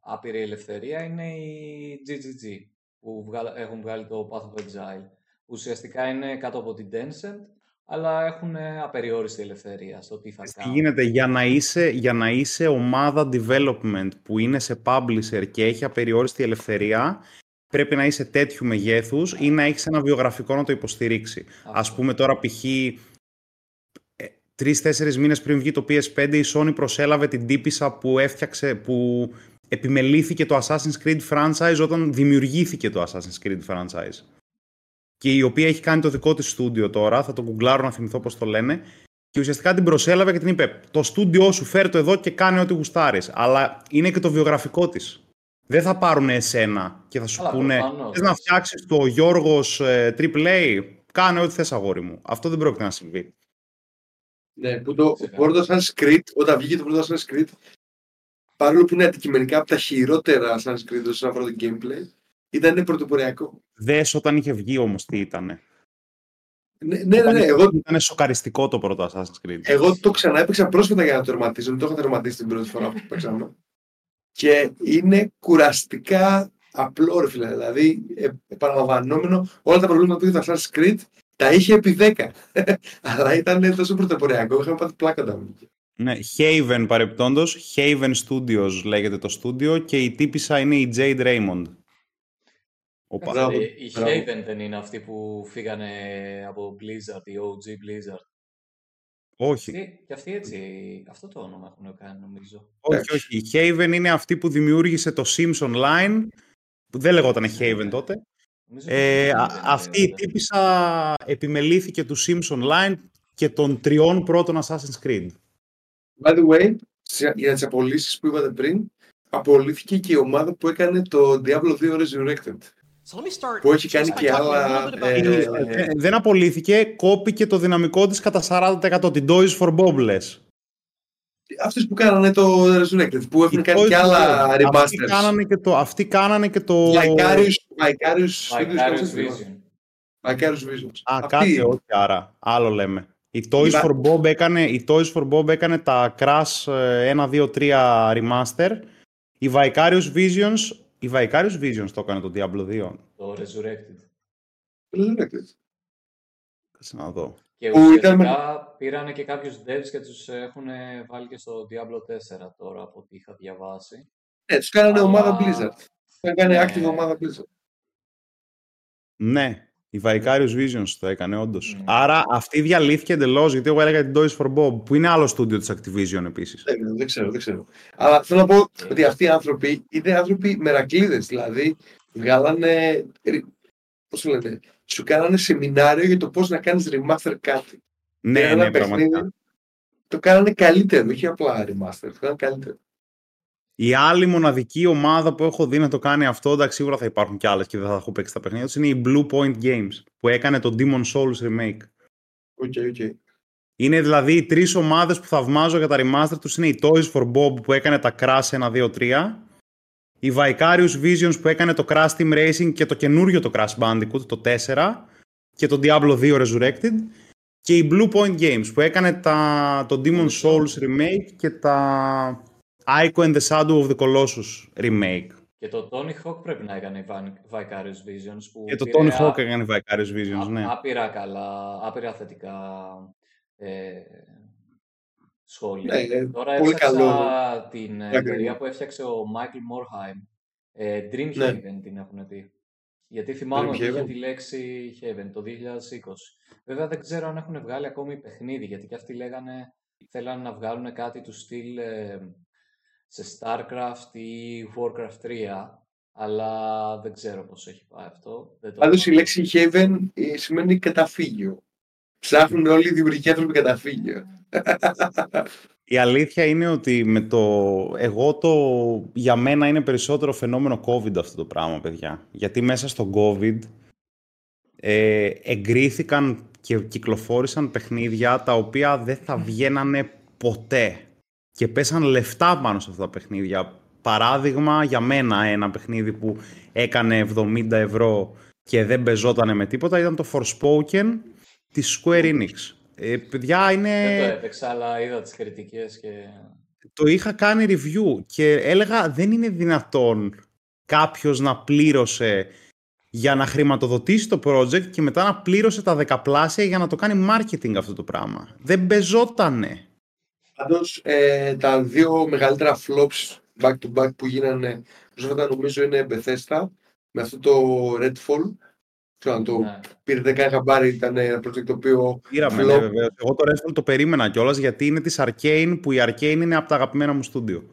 άπειρη ελευθερία είναι οι GGG που βγάλ- έχουν βγάλει το Path of Exile. Ουσιαστικά είναι κάτω από την Tencent αλλά έχουν απεριόριστη ελευθερία στο τι θα Τι κάνουν. γίνεται, για να, είσαι, για να είσαι ομάδα development που είναι σε publisher και έχει απεριόριστη ελευθερία, πρέπει να είσαι τέτοιου μεγέθους ή να έχεις ένα βιογραφικό να το υποστηρίξει. Ας Αυτό. πούμε τώρα π.χ. ε, τρεις-τέσσερις μήνες πριν βγει το PS5 η Sony προσέλαβε την τύπησα που έφτιαξε, που επιμελήθηκε το Assassin's Creed franchise όταν δημιουργήθηκε το Assassin's Creed franchise. Και η οποία έχει κάνει το δικό της στούντιο τώρα, θα το γκουγκλάρω να θυμηθώ πώς το λένε, και ουσιαστικά την προσέλαβε και την είπε: Το στούντιό σου φέρ το εδώ και κάνει ό,τι γουστάρεις. Αλλά είναι και το βιογραφικό της. Δεν θα πάρουν εσένα και θα σου Αλλά πούνε: προφανώς. Θες να φτιάξεις το Γιώργος ε, AAA, κάνε ό,τι θες, αγόρι μου. Αυτό δεν πρόκειται να συμβεί. Ναι, που το Ξεκάθαρα. πρώτο Assassin's Creed, όταν βγήκε το πρώτο Assassin's Creed, παρόλο που είναι αντικειμενικά από τα χειρότερα Assassin's Creed όσον αφορά το gameplay, ήταν πρωτοποριακό. Δες όταν είχε βγει όμως τι ήταν. Ναι, ναι, ναι, ναι, εγώ, Ήταν σοκαριστικό το πρώτο Assassin's Creed. εγώ το ξανά έπαιξα πρόσφατα για να το τερματίσω. Δεν το είχα τερματίσει την πρώτη φορά που παίξαμε. Και είναι κουραστικά απλό, ρε φίλε. Δηλαδή, ε, επαναλαμβανόμενο, όλα τα προβλήματα που είχε το Assassin's Creed τα είχε επί 10. Αλλά ήταν τόσο πρωτοποριακό, είχαμε πάθει πλάκα τα μου. Ναι, Haven παρεπτόντω. Haven Studios λέγεται το στούντιο και η τύπησα είναι η Jade Raymond. Οπα. Μπράβο, Ε, οι μπράβο. Haven δεν είναι αυτοί που φύγανε από Blizzard, η OG Blizzard. Όχι. Τι, και αυτοί έτσι, αυτό το όνομα έχουν κάνει νομίζω. Όχι, όχι. Η Haven είναι αυτή που δημιούργησε το Sims Online, που δεν λεγόταν Haven τότε. Νομίζω Ε, ότι α- Haven αυτή η λέγεται. τύπησα επιμελήθηκε του Sims Online και των τριών πρώτων Assassin's Creed. By the way, σε- για τις απολύσεις που είπατε πριν, απολύθηκε και η ομάδα που έκανε το Diablo 2 Resurrected. Που έχει κάνει και άλλα. Ε, ε, ε, δεν απολύθηκε, κόπηκε το δυναμικό της κατά 40% την Toys for που κάνανε το που έχουν κάνει και άλλα remasters. Αυτοί κάνανε και το. Vicarious visions. Vicarious visions. Α, κάτι, όχι άρα. Άλλο λέμε. Η Toys, for Bob έκανε, η τα Crash 1, 2, 3 remaster. Η Visions η Vicarious Visions το έκανε το Diablo 2. Το Resurrected. Resurrected. Κάτσε να δω. Και Που ήταν ουσιαστικά πήρανε και κάποιους devs και τους έχουν βάλει και στο Diablo 4 τώρα από ό,τι είχα διαβάσει. Ναι, τους κάνανε Αλλά- ομάδα Blizzard. Τους έκανε Ναι. active ομάδα Blizzard. Ναι. Η Vicarious Visions το έκανε, όντως. Mm. Άρα αυτή διαλύθηκε εντελώς, γιατί εγώ έλεγα την Toys for Bob, που είναι άλλο στούντιο της Activision επίσης. Δεν, δεν ξέρω, δεν ξέρω. Αλλά θέλω να πω ότι αυτοί οι άνθρωποι είναι άνθρωποι μερακλείδες. Δηλαδή, βγάλανε. Πώς λένε, σου κάνανε σεμινάριο για το πώς να κάνεις remaster κάτι. Ναι, ναι, πραγματικά. Το κάνανε καλύτερο, όχι απλά remaster, το κάνανε καλύτερο. Η άλλη μοναδική ομάδα που έχω δει να το κάνει αυτό, εντάξει, σίγουρα θα υπάρχουν κι άλλες και δεν θα έχω παίξει τα παιχνίδια τους, είναι η Bluepoint Games που έκανε το Demon Souls Remake. OK, okay, OK. Okay. Είναι δηλαδή οι τρεις ομάδες που θαυμάζω για τα remaster τους είναι η Toys for Bob που έκανε τα Crash 1, 2, 3, η Vicarious Visions που έκανε το Crash Team Racing και το καινούριο το Crash Bandicoot, το 4, και το Diablo 2 Resurrected, και η Blue Point Games που έκανε τα, το Demon Souls Remake και τα Ico and the Shadow of the Colossus remake. Και το Tony Hawk πρέπει να έκανε Vicarious Visions. Που και το Tony Hawk έκανε Vicarious Visions, ναι. Άπειρα καλά, άπειρα θετικά ε, σχόλια. Ναι, ε, Τώρα πολύ καλό. την εταιρεία που έφτιαξε ο Michael Morheim. Ε, Dream ναι. Haven την έχουν πει. Γιατί θυμάμαι ότι είχε τη λέξη Heaven το 2020. Βέβαια δεν ξέρω αν έχουν βγάλει ακόμη παιχνίδι, γιατί και αυτοί λέγανε θέλαν να βγάλουν κάτι του στυλ ε, σε StarCraft ή Warcraft 3, αλλά δεν ξέρω πώς έχει πάει αυτό. Πάντως η λέξη Heaven ε, σημαίνει καταφύγιο. Ψάχνουν όλοι οι δημιουργικοί άνθρωποι καταφύγιο. Η αλήθεια είναι ότι με το... εγώ το... για μένα είναι περισσότερο φαινόμενο COVID αυτό το πράγμα, παιδιά. Γιατί μέσα στο COVID ε, εγκρίθηκαν και κυκλοφόρησαν παιχνίδια τα οποία δεν θα βγαίνανε ποτέ και πέσαν λεφτά πάνω σε αυτά τα παιχνίδια. Παράδειγμα, για μένα ένα παιχνίδι που έκανε 70 ευρώ και δεν πεζότανε με τίποτα ήταν το Forspoken της Square Enix. Ε, παιδιά είναι... Δεν το έπαιξα, αλλά είδα τις κριτικές και... Το είχα κάνει review και έλεγα δεν είναι δυνατόν κάποιος να πλήρωσε για να χρηματοδοτήσει το project και μετά να πλήρωσε τα δεκαπλάσια για να το κάνει marketing αυτό το πράγμα. Δεν πεζότανε. Πάντως ε, τα δύο μεγαλύτερα flops back to back που γίνανε πρόσφατα νομίζω είναι Bethesda με αυτό το Redfall. Ξέρω αν το ναι. πήρε 10 χαμπάρι, ήταν ένα project το οποίο. Πήραμε, ναι, βεβαίως. Εγώ το Redfall το περίμενα κιόλας γιατί είναι της Arcane που η Arcane είναι από τα αγαπημένα μου στούντιο.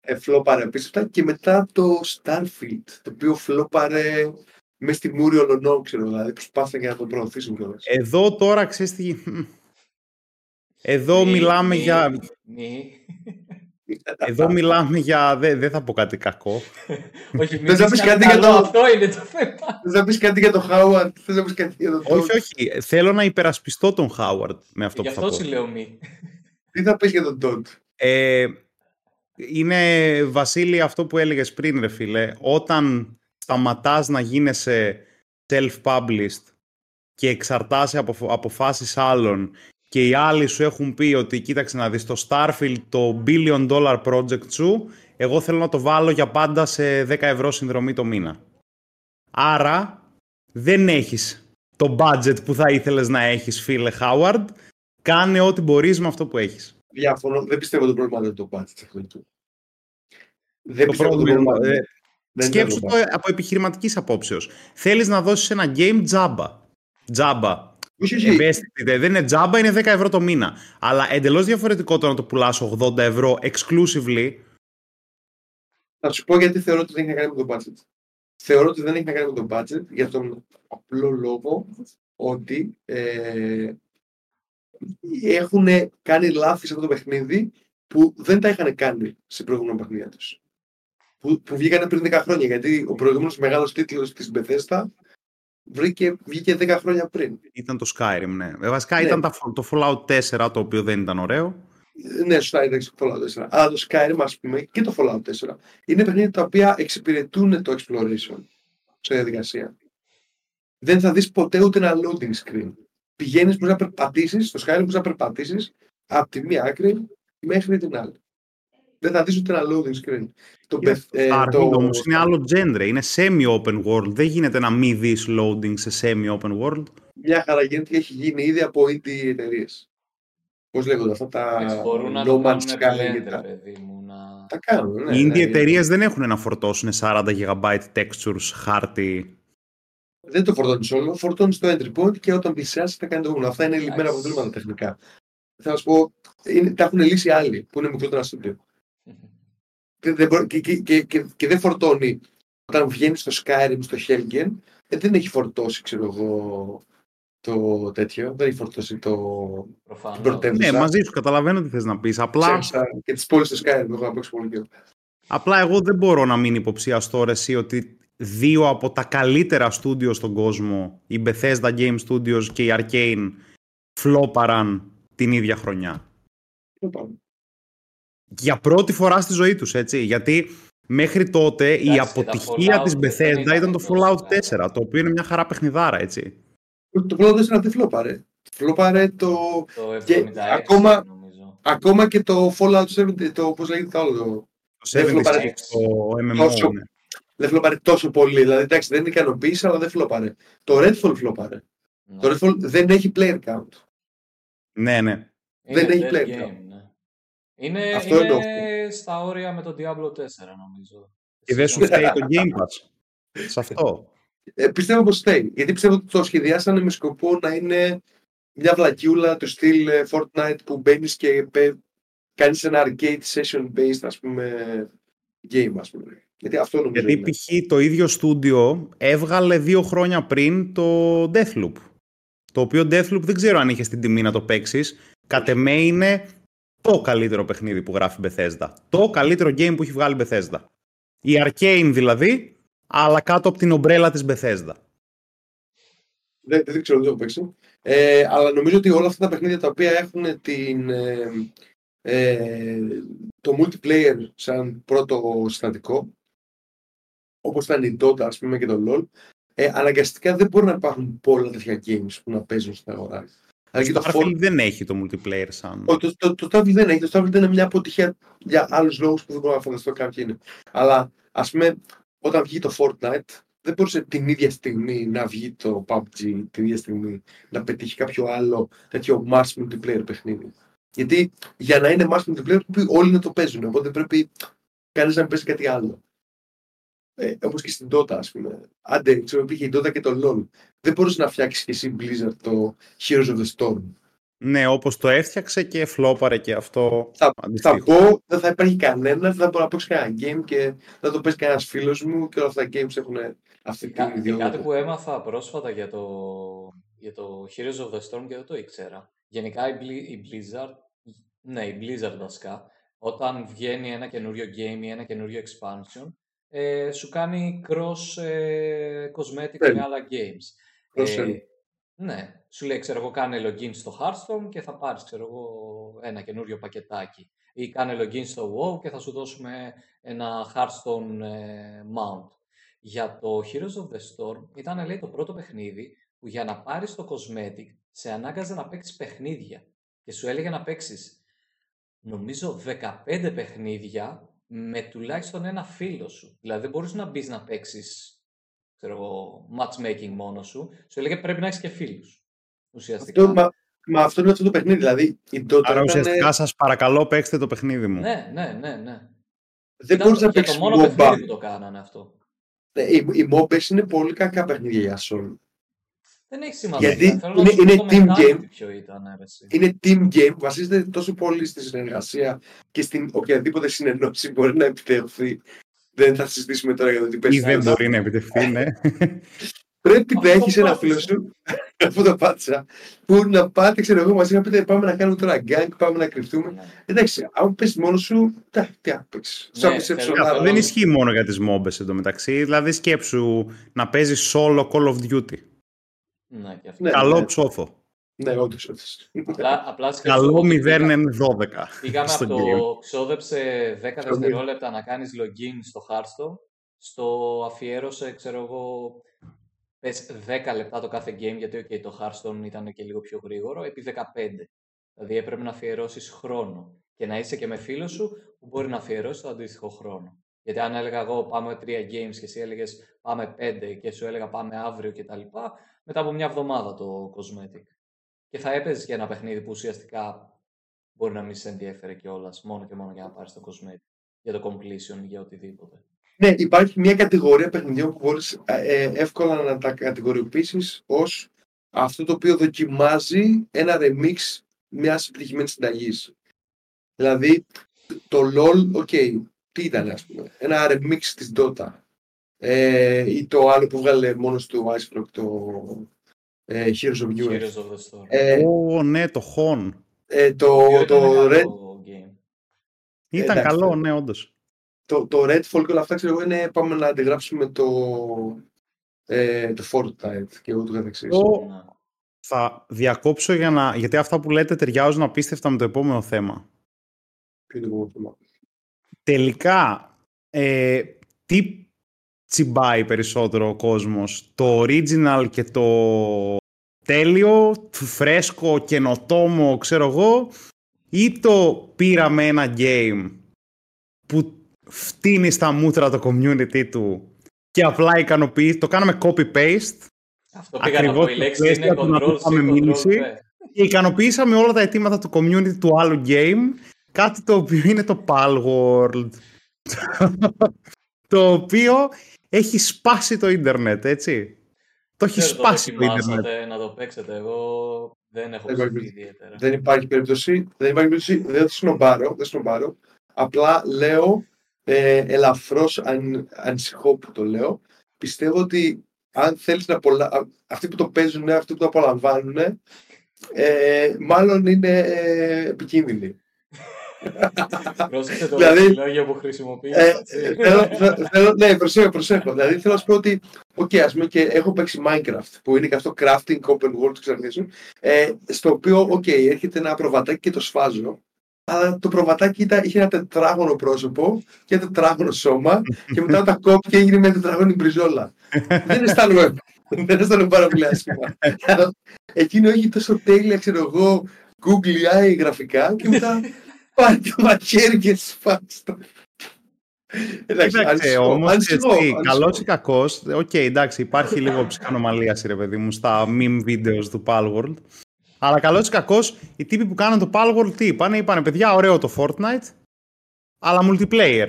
Ε, φλόπαρε επίσης και μετά το Starfield το οποίο φλόπαρε μες στη μούρη ολονό, ξέρω δηλαδή. Προσπάθησαν και να το προωθήσουν κιόλας. Εδώ τώρα ξέρεις τι. Εδώ μιλάμε για... Εδώ μιλάμε για... Δεν θα πω κάτι κακό. όχι, μην θα πεις κάτι για το... Αυτό είναι το θέμα. Θες να πεις κάτι για τον Χάουαρντ. Θες να πεις κάτι για τον Όχι, όχι. Θέλω να υπερασπιστώ τον Χάουαρντ με αυτό που θα πω. Γι' αυτό σου λέω μη. Τι θα πεις για τον Τόντ. Ε, είναι, Βασίλη, αυτό που έλεγες πριν, ρε φίλε. Όταν σταματάς να γίνεσαι self-published και εξαρτάσαι από αποφάσεις άλλων και οι άλλοι σου έχουν πει ότι κοίταξε να δεις το Starfield, το billion dollar project σου, εγώ θέλω να το βάλω για πάντα σε 10 ευρώ συνδρομή το μήνα. Άρα δεν έχεις το budget που θα ήθελες να έχεις φίλε Howard, κάνε ό,τι μπορείς με αυτό που έχεις. Διαφωνώ, δεν πιστεύω το πρόβλημα είναι το budget του. Δεν το πιστεύω πρόβλημα, το πρόβλημα. Ε, σκέψου το από επιχειρηματικής απόψεως. Θέλεις να δώσεις ένα game τζάμπα. Τζάμπα Ευαίσθητη, δεν είναι τζάμπα, είναι 10 ευρώ το μήνα. Αλλά εντελώς διαφορετικό το να το πουλάς 80 ευρώ exclusively. Θα σου πω γιατί θεωρώ ότι δεν έχει να κάνει με το budget. Θεωρώ ότι δεν έχει να κάνει με το budget για τον απλό λόγο ότι ε, έχουν κάνει λάθη σε αυτό το παιχνίδι που δεν τα είχαν κάνει σε προηγούμενα παιχνίδια τους. Που, που βγήκαν πριν 10 χρόνια. Γιατί ο προηγούμενος μεγάλος τίτλος της Bethesda βρήκε, βγήκε 10 χρόνια πριν. Ήταν το Skyrim, ναι. Βασικά ναι. ήταν το Fallout 4, το οποίο δεν ήταν ωραίο. Ναι, σωστά ήταν το Fallout 4. Αλλά το Skyrim, ας πούμε, και το Fallout 4 είναι παιχνίδια τα οποία εξυπηρετούν το exploration σε διαδικασία. Δεν θα δεις ποτέ ούτε ένα loading screen. Πηγαίνεις που να περπατήσεις, στο Skyrim που να περπατήσεις από τη μία άκρη μέχρι την άλλη δεν θα δεις ούτε ένα loading screen. Το, ε, το... όμως είναι άλλο genre, είναι semi-open world. Δεν γίνεται να μην δεις loading σε semi-open world. Μια χαρά γίνεται και έχει γίνει ήδη από indie εταιρείες. Πώς λέγονται αυτά τα Μπορούν να No Man's Sky. παιδί μου, να... Τα κάνουν, ναι. Οι indie ναι, εταιρείες δεν έχουν να φορτώσουν 40 GB textures, χάρτη δεν το φορτώνεις όλο, φορτώνεις το entry point και όταν πλησιάσει θα κάνει το γούνο. Αυτά είναι λυμμένα προβλήματα τεχνικά. Θα σα πω, είναι, τα έχουν λύσει άλλοι που είναι μικρότερα στούντιο. Και, και, και, και, δεν φορτώνει όταν βγαίνει στο Skyrim, στο Helgen, ε, δεν έχει φορτώσει, ξέρω εγώ, το τέτοιο. Δεν έχει φορτώσει το. Την Ναι, μαζί σου καταλαβαίνω τι θες να πεις. Απλά. και τις πόλεις στο Skyrim, έχω να παίξω πολύ καιρό. Απλά εγώ δεν μπορώ να μην υποψιαστώ εσύ ότι δύο από τα καλύτερα στούντιο στον κόσμο, η Bethesda Game Studios και η Arcane, φλόπαραν την ίδια χρονιά. Για πρώτη φορά στη ζωή τους, έτσι. Γιατί μέχρι τότε η αποτυχία της Bethesda ήταν το Fallout 4, το οποίο είναι μια χαρά παιχνιδάρα, έτσι. Το Fallout 4 δεν φλόπαρε. Φλόπαρε το... Το 76, ακόμα, ακόμα και το Fallout 7, το πώς λέγεται άλλο. Το, το 76, το MMO, τόσο, ναι. Δεν φλόπαρε τόσο πολύ. Δηλαδή, εντάξει, δεν είναι ικανοποίηση, αλλά δεν φλόπαρε. Το Redfall φλόπαρε. Ναι. Το Redfall δεν έχει player count. Ναι, ναι. Δεν έχει player count. Ναι. Είναι, Αυτό είναι στα όρια με το Diablo 4, νομίζω. Και δεν σου φταίει το Game Pass. Σε αυτό. Ε, πιστεύω πως φταίει. Γιατί πιστεύω ότι το σχεδιάσανε με σκοπό να είναι μια βλακιούλα του στυλ ε, Fortnite που μπαίνεις και κάνεις ένα arcade session based ας πούμε game ας πούμε. Γιατί αυτό νομίζω Γιατί π.χ. το ίδιο στούντιο έβγαλε δύο χρόνια πριν το Deathloop. Το οποίο Deathloop δεν ξέρω αν είχες στην τιμή να το παίξεις. Κατ' εμέ είναι το καλύτερο παιχνίδι που γράφει Bethesda. Το καλύτερο game που έχει βγάλει Bethesda. Η Arcane δηλαδή, αλλά κάτω από την ομπρέλα της Bethesda. Δεν, δεν ξέρω, δεν το έχω παίξει. Ε, αλλά νομίζω ότι όλα αυτά τα παιχνίδια τα οποία έχουν την, ε, ε, το multiplayer σαν πρώτο συστατικό, όπως ήταν η Dota ας πούμε και το LoL, ε, αναγκαστικά δεν μπορούν να υπάρχουν πολλά τέτοια games που να παίζουν στην αγορά. Το Starfield δεν έχει το multiplayer σαν... Ο, το, το, το, Starfield δεν έχει. Το Starfield είναι μια αποτυχία για άλλους λόγους που δεν μπορώ να φανταστώ κάποιοι είναι. Αλλά ας πούμε όταν βγει το Fortnite δεν μπορούσε την ίδια στιγμή να βγει το PUBG, την ίδια στιγμή να πετύχει κάποιο άλλο τέτοιο mass multiplayer παιχνίδι. Γιατί για να είναι mass multiplayer πρέπει όλοι να το παίζουν. Οπότε πρέπει κανείς να παίζει κάτι άλλο. Ε, Όπως και στην Dota, ας πούμε. Άντε, ξέρω, πήγε η Dota και το LOL. Δεν μπορούσε να φτιάξεις και εσύ Blizzard το Heroes of the Storm. Ναι, όπως το έφτιαξε και φλόπαρε και αυτό. Θα, θα πω, δεν θα υπάρχει κανένα, δεν θα μπορώ να παίξω κανένα game και δεν το παίζει κανένας φίλος μου και όλα αυτά τα games έχουν αυτή την ιδιότητα. Κάτι που έμαθα πρόσφατα για το, για το Heroes of the Storm και δεν το ήξερα. Γενικά η Blizzard, ναι, η Blizzard βασικά, όταν βγαίνει ένα καινούριο game ή ένα καινούριο expansion, ε, σου κάνει cross ε, cosmetic με ναι. άλλα games. Ε, ναι, σου λέει, ξέρω εγώ, κάνε login στο Hearthstone και θα πάρεις, ξέρω εγώ, ένα καινούριο πακετάκι. Ή κάνε login στο WoW και θα σου δώσουμε ένα Hearthstone ε, mount. Για το Heroes of the Storm ήταν, λέει, το πρώτο παιχνίδι που για να πάρεις το cosmetic σε ανάγκαζε να παίξεις παιχνίδια. Και σου έλεγε να παίξεις, νομίζω, 15 παιχνίδια με τουλάχιστον ένα φίλο σου. Δηλαδή δεν μπορείς να μπεις να παίξεις ξέρω εγώ, matchmaking μόνος σου. Σου έλεγε πρέπει να έχεις και φίλους. Ουσιαστικά. Αυτό, μα, μα, αυτό είναι αυτό το παιχνίδι. Δηλαδή, η Dota Άρα ουσιαστικά ήταν... σας παρακαλώ παίξτε το παιχνίδι μου. Ναι, ναι, ναι. ναι. Δεν μπορείς να παίξει. Το μόνο παιχνίδι που το κάνανε αυτό. Ναι, οι, οι MOBAs είναι πολύ κακά παιχνίδια για Sol. Δεν έχει σημασία. Γιατί Θέλω είναι, είναι team game. Ποιο ήταν, είναι team game που βασίζεται τόσο πολύ στη συνεργασία και στην οποιαδήποτε συνεννόηση μπορεί να επιτευχθεί. Δεν θα συζητήσουμε τώρα για το τι πέσει. Ή δεν μπορεί να επιτευχθεί, ναι. Πρέπει να έχει ένα φίλο σου, αφού το πάτησα, που να πάτε, ξέρω εγώ, μαζί να πείτε πάμε να κάνουμε τώρα γκάγκ, πάμε να κρυφτούμε. Ναι. Εντάξει, αν παίζεις μόνος σου, τα 'παιξες. Ναι, δεν ισχύει μόνο για τις μόμπες εντωμεταξύ. Δηλαδή, σκέψου να παίζεις solo Call of Duty. Ναι, και αυτό. Ναι, Καλό ναι. ψόφο. Ναι, όντως. Απλά, απλά Καλό 0-12. Πήγαμε από το ξόδεψε 10 δευτερόλεπτα να κάνεις login στο Hearthstone. Στο αφιέρωσε, ξέρω εγώ, πες 10 λεπτά το κάθε game, γιατί okay, το Hearthstone ήταν και λίγο πιο γρήγορο, επί 15. Δηλαδή έπρεπε να αφιερώσεις χρόνο και να είσαι και με φίλος σου που μπορεί να αφιερώσει το αντίστοιχο χρόνο. Γιατί αν έλεγα εγώ πάμε 3 games και εσύ έλεγες πάμε 5 και σου έλεγα πάμε αύριο κτλ μετά από μια εβδομάδα το cosmetic. Και θα έπαιζες και ένα παιχνίδι που ουσιαστικά μπορεί να μην σε ενδιαφέρει κιόλας, μόνο και μόνο για να πάρεις το cosmetic. Για το completion, για οτιδήποτε. Ναι, υπάρχει μια κατηγορία παιχνιδιών που μπορείς ε, ε, εύκολα να τα κατηγοριοποιήσεις ως αυτό το οποίο δοκιμάζει ένα remix μιας επιτυχημένης συνταγής. Δηλαδή, το LOL, OK, okay, τι ήταν, ας πούμε, ένα remix της Dota. Ε, ή το άλλο που 'βγαλε μόνος του Icefrog, το ε, Heroes of War. Heroes of the Storm. Ε, oh, ναι, το HoN. Ε, το, το, Red... Game. Ήταν ε, καλό, ναι, όντως. Το, το Redfall και όλα αυτά, ξέρω εγώ, είναι πάμε να αντιγράψουμε το, ε, το Fortnite και εγώ του καθεξής. Oh. Θα διακόψω για να, γιατί αυτά που λέτε ταιριάζουν απίστευτα με το επόμενο θέμα. Ποιο είναι το επόμενο θέμα; Τελικά, ε, τι τσιμπάει περισσότερο ο κόσμος, το original και το τέλειο, φρέσκο, καινοτόμο, ξέρω εγώ, ή το πήραμε ένα game που φτύνει στα μούτρα το community του και απλά ικανοποιεί, το κάναμε copy-paste αυτό πήγα να πω, η λέξη είναι control, control, και ικανοποιήσαμε όλα τα αιτήματα του community του άλλου game, κάτι το οποίο είναι το Palworld. το οποίο έχει σπάσει το ίντερνετ, έτσι. Το έχεις σπάσει το, ίντερνετ. Να το παίξετε, εγώ δεν έχω δεν ιδιαίτερα. Δεν υπάρχει περίπτωση, δεν υπάρχει περίπτωση, δεν το σνομπάρω, δεν σνομπάρω. Απλά λέω, ε, ελαφρώς αν, ανησυχώ που το λέω, πιστεύω ότι αν θέλεις να απολα... αυτοί που το παίζουν, αυτοί που το απολαμβάνουν, ε, μάλλον είναι ε, επικίνδυνοι. Πρόσεχε το δηλαδή, λόγια που χρησιμοποιείς. Ε, θέλω, θέλω, ναι, προσέχω, προσέχω. Δηλαδή θέλω να σου πω ότι, okay, ας πούμε και έχω παίξει Minecraft, που είναι και αυτό crafting, open world, ξέρετε, ε, στο οποίο, ok, έρχεται ένα προβατάκι και το σφάζω, αλλά το προβατάκι ήταν, είχε ένα τετράγωνο πρόσωπο και ένα τετράγωνο σώμα και μετά τα κόπη και έγινε μια τετράγωνη μπριζόλα. δεν αισθάνομαι, δεν αισθάνομαι πάρα πολύ άσχημα. Εκείνο έχει τόσο τέλεια, ξέρω εγώ, Google AI γραφικά και μετά πάει το μαχαίρι και σφάζει το. Εντάξει, όμως, καλός ή κακός, οκ, εντάξει, υπάρχει λίγο ψυχανομαλία, ρε παιδί μου, στα meme videos του Palworld. Αλλά καλός ή κακός, οι τύποι που κάνουν το Palworld τι είπανε, είπανε παιδιά, ωραίο το Fortnite, αλλά multiplayer.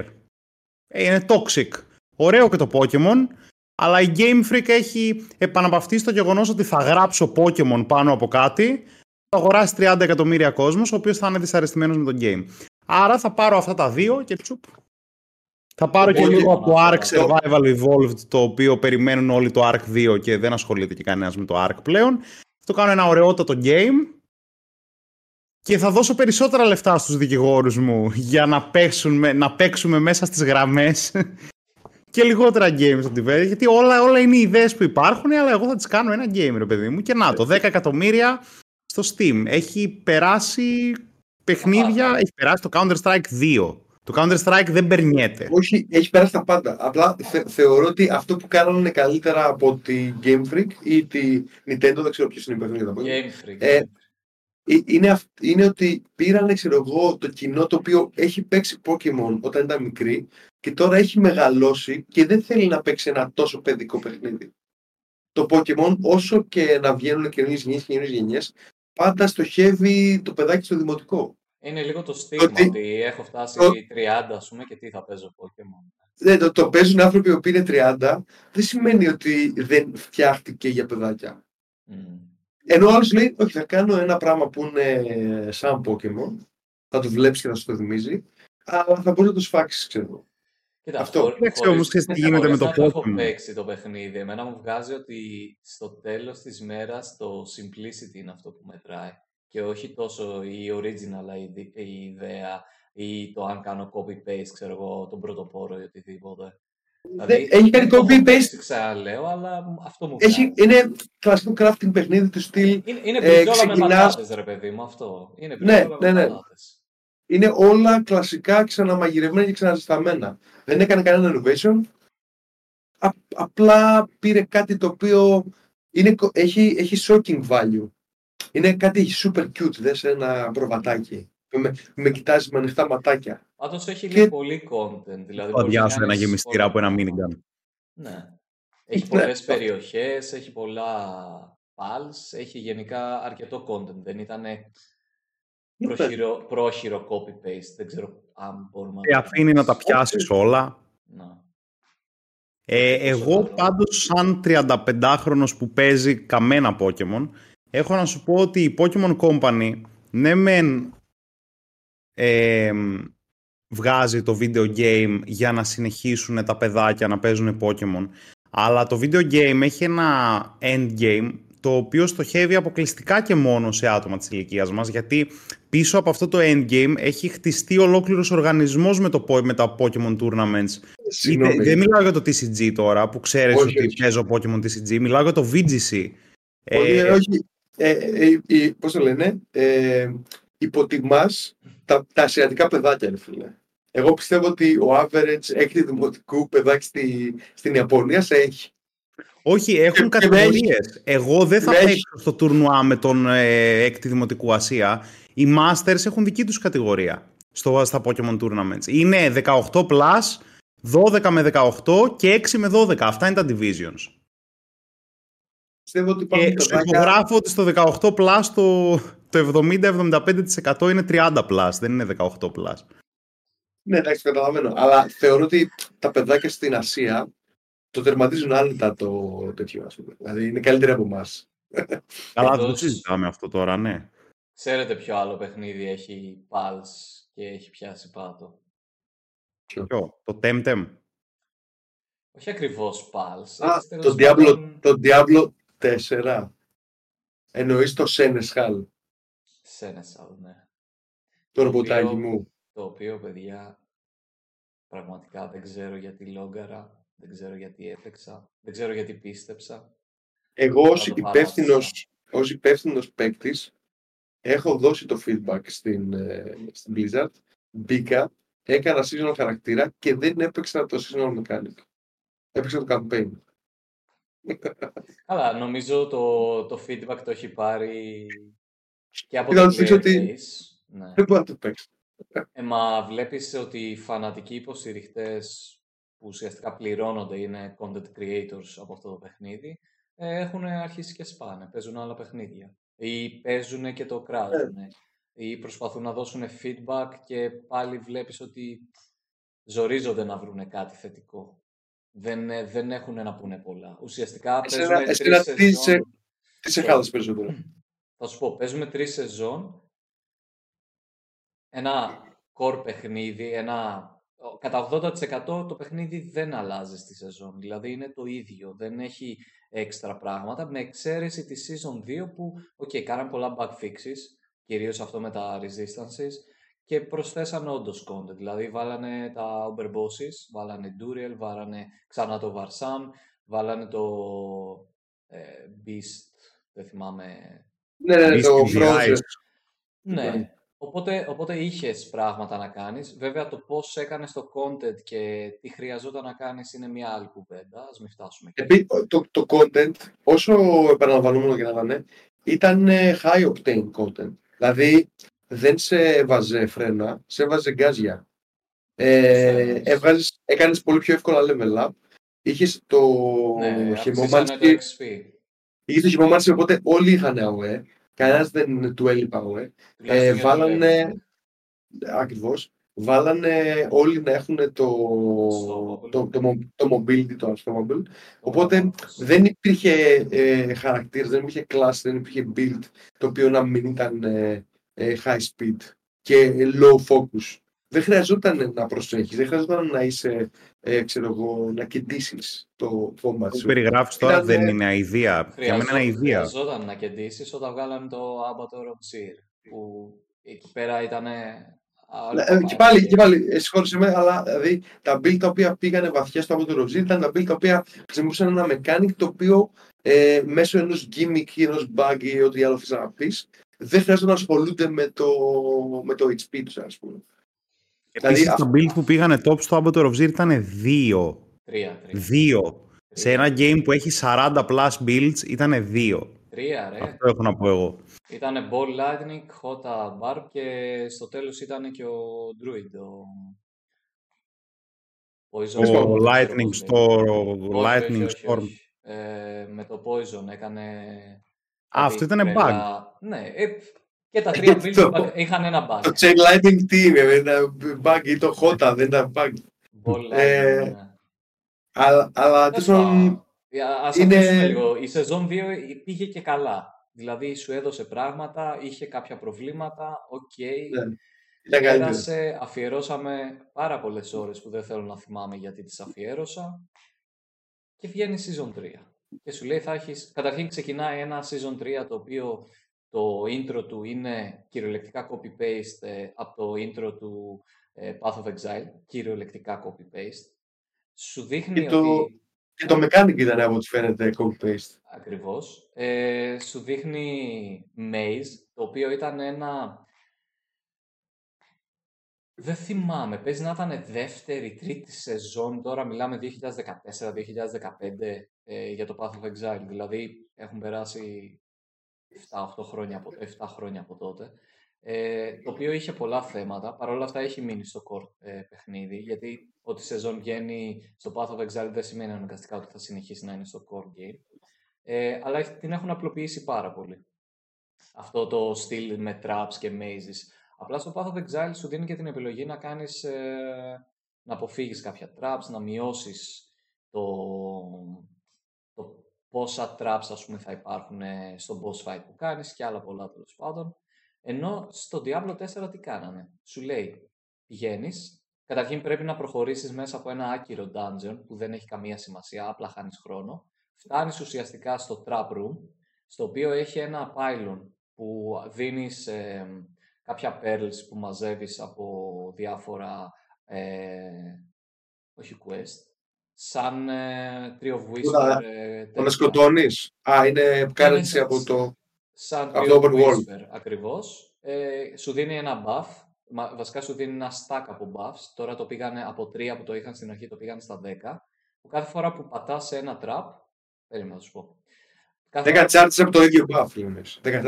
Ε, είναι toxic. Ωραίο και το Pokemon, αλλά η Game Freak έχει επαναπαυτεί στο γεγονός ότι θα γράψω Pokemon πάνω από κάτι, θα αγοράσει 30 εκατομμύρια κόσμος, ο οποίος θα είναι δυσαρεστημένος με το game. Άρα θα πάρω αυτά τα δύο και τσουπ. Θα πάρω και λίγο από το Ark Survival Evolved, το οποίο περιμένουν όλοι το Ark 2 και δεν ασχολείται και κανένας με το Ark πλέον. Το κάνω ένα ωραιότατο game και θα δώσω περισσότερα λεφτά στους δικηγόρους μου για να, παίξουν, να παίξουμε μέσα στις γραμμές και λιγότερα games από την γιατί όλα, όλα είναι οι ιδέες που υπάρχουν αλλά εγώ θα τις κάνω ένα game ρε παιδί μου. Και να το 10 εκατομμύρια στο Steam. Έχει περάσει παιχνίδια, έχει περάσει το Counter-Strike 2 το Counter-Strike δεν περνιέται. Όχι, έχει περάσει τα πάντα. Απλά θεωρώ ότι αυτό που κάνανε καλύτερα από τη Game Freak ή τη Nintendo, δεν ξέρω ποιος είναι υπεύθυνο για τα Game Freak. Ε, είναι, είναι ότι πήραν, ξέρω εγώ, το κοινό το οποίο έχει παίξει Pokemon όταν ήταν μικρή και τώρα έχει μεγαλώσει και δεν θέλει να παίξει ένα τόσο παιδικό παιχνίδι. Το Pokemon, όσο και να βγαίνουν καινούριε γενιές και καινούριε γενιές, πάντα στοχεύει το παιδάκι στο δημοτικό. Είναι λίγο το στίγμα ότι, ότι έχω φτάσει το... 30 ας πούμε και τι θα παίζω Pokemon. Ναι, το, το παίζουν άνθρωποι που είναι 30 δεν σημαίνει ότι δεν φτιάχτηκε για παιδάκια. Mm. Ενώ ο άλλος λέει, όχι θα κάνω ένα πράγμα που είναι σαν Pokemon, θα το βλέπεις και θα σου το θυμίζει, αλλά θα μπορεί να το σφάξεις, ξέρω. Κοίτα, αυτό. Δεν όμως τι γίνεται με το Pokemon. Έχω παίξει το παιχνίδι. Εμένα μου βγάζει ότι στο τέλος της μέρας το simplicity είναι αυτό που μετράει και όχι τόσο η original η ιδέα ή το αν κάνω copy-paste, ξέρω εγώ, τον πρωτοπόρο ή οτιδήποτε. Δηλαδή, έχει κάνει copy-paste. Ξαναλέω, αλλά αυτό μου έχει, Είναι κλασικό crafting παιχνίδι του στυλ. Είναι, είναι ε, ξεκινάς... με πατάτες, ρε παιδί μου, αυτό. Είναι ναι, ναι, ναι. Είναι όλα κλασικά ξαναμαγειρεμένα και ξαναζεσταμένα. Δεν έκανε κανένα innovation. Α, απλά πήρε κάτι το οποίο είναι, έχει, έχει shocking value. Είναι κάτι super cute, δες ένα προβατάκι. Με, με κοιτάζει με ανοιχτά ματάκια. Πάντως έχει και... πολύ content. Δηλαδή, Αδειάσω ένα γεμιστήρα από ένα minigun. Ναι. Έχει πολλές ναι. περιοχές, έχει πολλά pals, έχει γενικά αρκετό content. Δεν ήταν πρόχειρο, πρόχειρο copy-paste. Δεν ξέρω αν μπορούμε να... Και αφήνει να τα πιάσεις όλα. Να. Ε, εγώ πάντως σαν 35χρονος που παίζει καμένα Pokemon, έχω να σου πω ότι η Pokemon Company, ναι μεν ε, βγάζει το video game για να συνεχίσουν τα παιδάκια να παίζουν Pokemon, αλλά το video game έχει ένα endgame το οποίο στοχεύει αποκλειστικά και μόνο σε άτομα της ηλικίας μας, γιατί πίσω από αυτό το endgame έχει χτιστεί ολόκληρος οργανισμός με, το, με τα Pokemon Tournaments. Είτε, δεν μιλάω για το TCG τώρα, που ξέρεις όχι, ότι όχι. παίζω Pokemon TCG, μιλάω για το VGC. Όχι, ε, όχι. Ε, ε, ε, πώς το λένε, ε, υποτιμάς τα, τα ασιατικά παιδάκια, ρε φίλε. Εγώ πιστεύω ότι ο average έκτη δημοτικού παιδάκι στη, στην Ιαπωνία σε έχει. Όχι, έχουν κατηγορίες. Εγώ δεν θα παίξω στο τουρνουά με τον ε, έκτη δημοτικού Ασία. Οι Masters έχουν δική τους κατηγορία στο, στα Pokemon Tournaments. Είναι 18 plus, 12 με 18 και 6 με 12. Αυτά είναι τα divisions. Πιστεύω ότι και σου υπογράφω ότι στο 18 plus το, το 70-75% είναι 30 plus, δεν είναι 18 plus. Ναι, εντάξει, καταλαβαίνω. Αλλά θεωρώ ότι τα παιδάκια στην Ασία το τερματίζουν άνετα το τέτοιο, ας πούμε. Δηλαδή είναι καλύτεροι από εμάς. Καλά, δεν το συζητάμε αυτό τώρα, ναι. Ξέρετε ποιο άλλο παιχνίδι έχει Pulse και έχει πιάσει πάτο; Ποιο, το Temtem. Όχι ακριβώς Pulse. Α, το Diablo, το Diablo 4. Εννοείς το Seneschal. Seneschal, ναι. Το ρομποτάκι μου. Το οποίο, παιδιά, πραγματικά δεν ξέρω γιατί λόγκαρα δεν ξέρω γιατί έπαιξα. Δεν ξέρω γιατί πίστεψα. Εγώ ως υπεύθυνος, ως υπεύθυνος παίκτης, έχω δώσει το feedback στην, ε, στην Blizzard. Μπήκα, έκανα seasonal χαρακτήρα και δεν έπαιξα το seasonal mechanic. Έπαιξα το campaign. Καλά, νομίζω το, το feedback το έχει πάρει και από το player ότι... Ναι. Δεν μπορεί να το παίξει. Ε, μα βλέπεις ότι οι φανατικοί υποστηριχτές που ουσιαστικά πληρώνονται, είναι content creators από αυτό το παιχνίδι, ε, έχουν αρχίσει και σπάνε, παίζουν άλλα παιχνίδια. Ή παίζουν και το κράζουν. Ε. Ή προσπαθούν να δώσουν feedback και πάλι βλέπεις ότι ζορίζονται να βρουν κάτι θετικό. Δεν, ε, δεν έχουν να πούνε πολλά. Ουσιαστικά παίζουμε εσένα, τρεις σεζόν... Τι σε χάλασε περισσότερο; Θα σου πω, παίζουμε τρεις σεζόν. Ένα core παιχνίδι, ένα κατά 80% το παιχνίδι δεν αλλάζει στη σεζόν. Δηλαδή είναι το ίδιο, δεν έχει έξτρα πράγματα. Με εξαίρεση τη season 2 που, ok, κάναν πολλά bug fixes, κυρίως αυτό με τα resistances, και προσθέσαν όντως content. Δηλαδή βάλανε τα bosses, βάλανε Duriel, βάλανε ξανά το Varsam, βάλανε το ε, Beast, δεν θυμάμαι. Ναι, ναι, ναι το Frozen. Ναι, Οπότε, οπότε είχες πράγματα να κάνεις. Βέβαια, το πώς έκανες το content και τι χρειαζόταν να κάνεις είναι μια άλλη κουβέντα. Α μην φτάσουμε εκεί. το, το content, όσο επαναλαμβανόμενο και να ήταν, ήταν high octane content. Δηλαδή, δεν σε βάζε φρένα, σε βάζε γκάζια. Ε, έβγαζες, έκανες πολύ πιο εύκολα level up. Είχες το ναι, χειμώμανση. Είχες το χειμώμανση, οπότε όλοι είχαν AOE. Κανένας δεν του έλειπα Ε, βάλανε. Ακριβώς. Βάλανε όλοι να έχουν το, το, το, το, mobility, το automobile. Οπότε δεν υπήρχε ε, χαρακτήρες, δεν υπήρχε class, δεν υπήρχε build το οποίο να μην ήταν ε, ε, high speed και low focus. Δεν χρειαζόταν να προσέχεις, δεν χρειαζόταν να είσαι, ε, ξέρω εγώ, να κεντήσεις το combat σου. Που περιγράφεις τώρα δεν είναι αηδία. Για μένα είναι αηδία. Χρειαζόταν να κεντήσεις όταν βγάλανε το Avatar of Seer, που εκεί πέρα ήταν ε, και πάλι, και πάλι ε, συγχώρησε με, αλλά δηλαδή, τα build τα οποία πήγανε βαθιά στο Avatar of Seer ήταν τα build τα οποία χρησιμοποιούσαν ένα mechanic το οποίο ε, μέσω ενός gimmick ή ενός bug ή ό,τι άλλο θες να πεις, δεν χρειάζεται να ασχολούνται με το, με το HP τους, ας πούμε. Επίσης δηλαδή, τα build που πήγανε top στο Avatar of Zir ήταν δύο. Τρία. Δύο. Σε ένα game που έχει 40 plus builds ήταν δύο. Τρία, ρε. Αυτό έχω να πω εγώ. Ήταν Ball Lightning, Hota Barb και στο τέλος ήταν και ο Druid. Ο, Poison, ο Lightning Storm. Ο Lightning Storm. Ε, με το Poison έκανε... Α, αυτό ήταν bug. Ναι, ε, και τα τρία builds είχαν ένα bug. Το chain lightning τι είναι, δεν ήταν bug ή το HotA δεν ήταν bug. ε, ναι. Αλλά, αλλά Ας είναι... λίγο. Η σεζόν 2 πήγε και καλά. Δηλαδή σου έδωσε πράγματα, είχε κάποια προβλήματα, OK. Okay. Ναι. Πέρασε, αφιερώσαμε πάρα πολλές ώρες που δεν θέλω να θυμάμαι γιατί τις αφιέρωσα και βγαίνει season 3. Και σου λέει θα έχεις... Καταρχήν ξεκινάει ένα season 3 το οποίο το intro του είναι κυριολεκτικά copy-paste ε, από το intro του ε, Path of Exile, κυριολεκτικά copy-paste. Σου δείχνει το... ότι και το mechanic ήταν από ό,τι φαίνεται copy-paste. Ακριβώς. Ε, σου δείχνει Maze, το οποίο ήταν ένα... Δεν θυμάμαι, παίζει να ήταν δεύτερη, τρίτη σεζόν, τώρα μιλάμε 2014-2015 ε, για το Path of Exile, δηλαδή έχουν περάσει 7-8 χρόνια από, 7 χρόνια από τότε ε, το οποίο είχε πολλά θέματα. Παρ' όλα αυτά έχει μείνει στο core ε, παιχνίδι, γιατί ότι η σεζόν βγαίνει στο Path of Exile δεν σημαίνει αναγκαστικά ότι θα συνεχίσει να είναι στο core game. Ε, αλλά την έχουν απλοποιήσει πάρα πολύ. Αυτό το στυλ με traps και mazes. Απλά στο Path of Exile σου δίνει και την επιλογή να κάνεις, ε, να αποφύγεις κάποια traps, να μειώσεις το, το πόσα traps ας πούμε θα υπάρχουν στο boss fight που κάνεις και άλλα πολλά τέλος πάντων. Ενώ στο Diablo 4 τι κάνανε; Σου λέει, πηγαίνεις, καταρχήν πρέπει να προχωρήσεις μέσα από ένα άκυρο dungeon που δεν έχει καμία σημασία, απλά χάνεις χρόνο. Φτάνεις ουσιαστικά στο trap room, στο οποίο έχει ένα pylon που δίνεις ε, κάποια pearls που μαζεύεις από διάφορα, ε, όχι quest, σαν ε, Tree of Whisper. Ε, το να σκοτώνεις. Α, είναι currency από το... Σαν το Open Whisper, ακριβώς. Ε, σου δίνει ένα buff, βασικά σου δίνει ένα stack από buffs. Τώρα το πήγανε από 3 που το είχαν στην αρχή, το πήγανε στα 10. Που κάθε φορά που πατάς σε ένα trap, περίμενα να σου πω. 10 charges από το ίδιο buff, λέμε.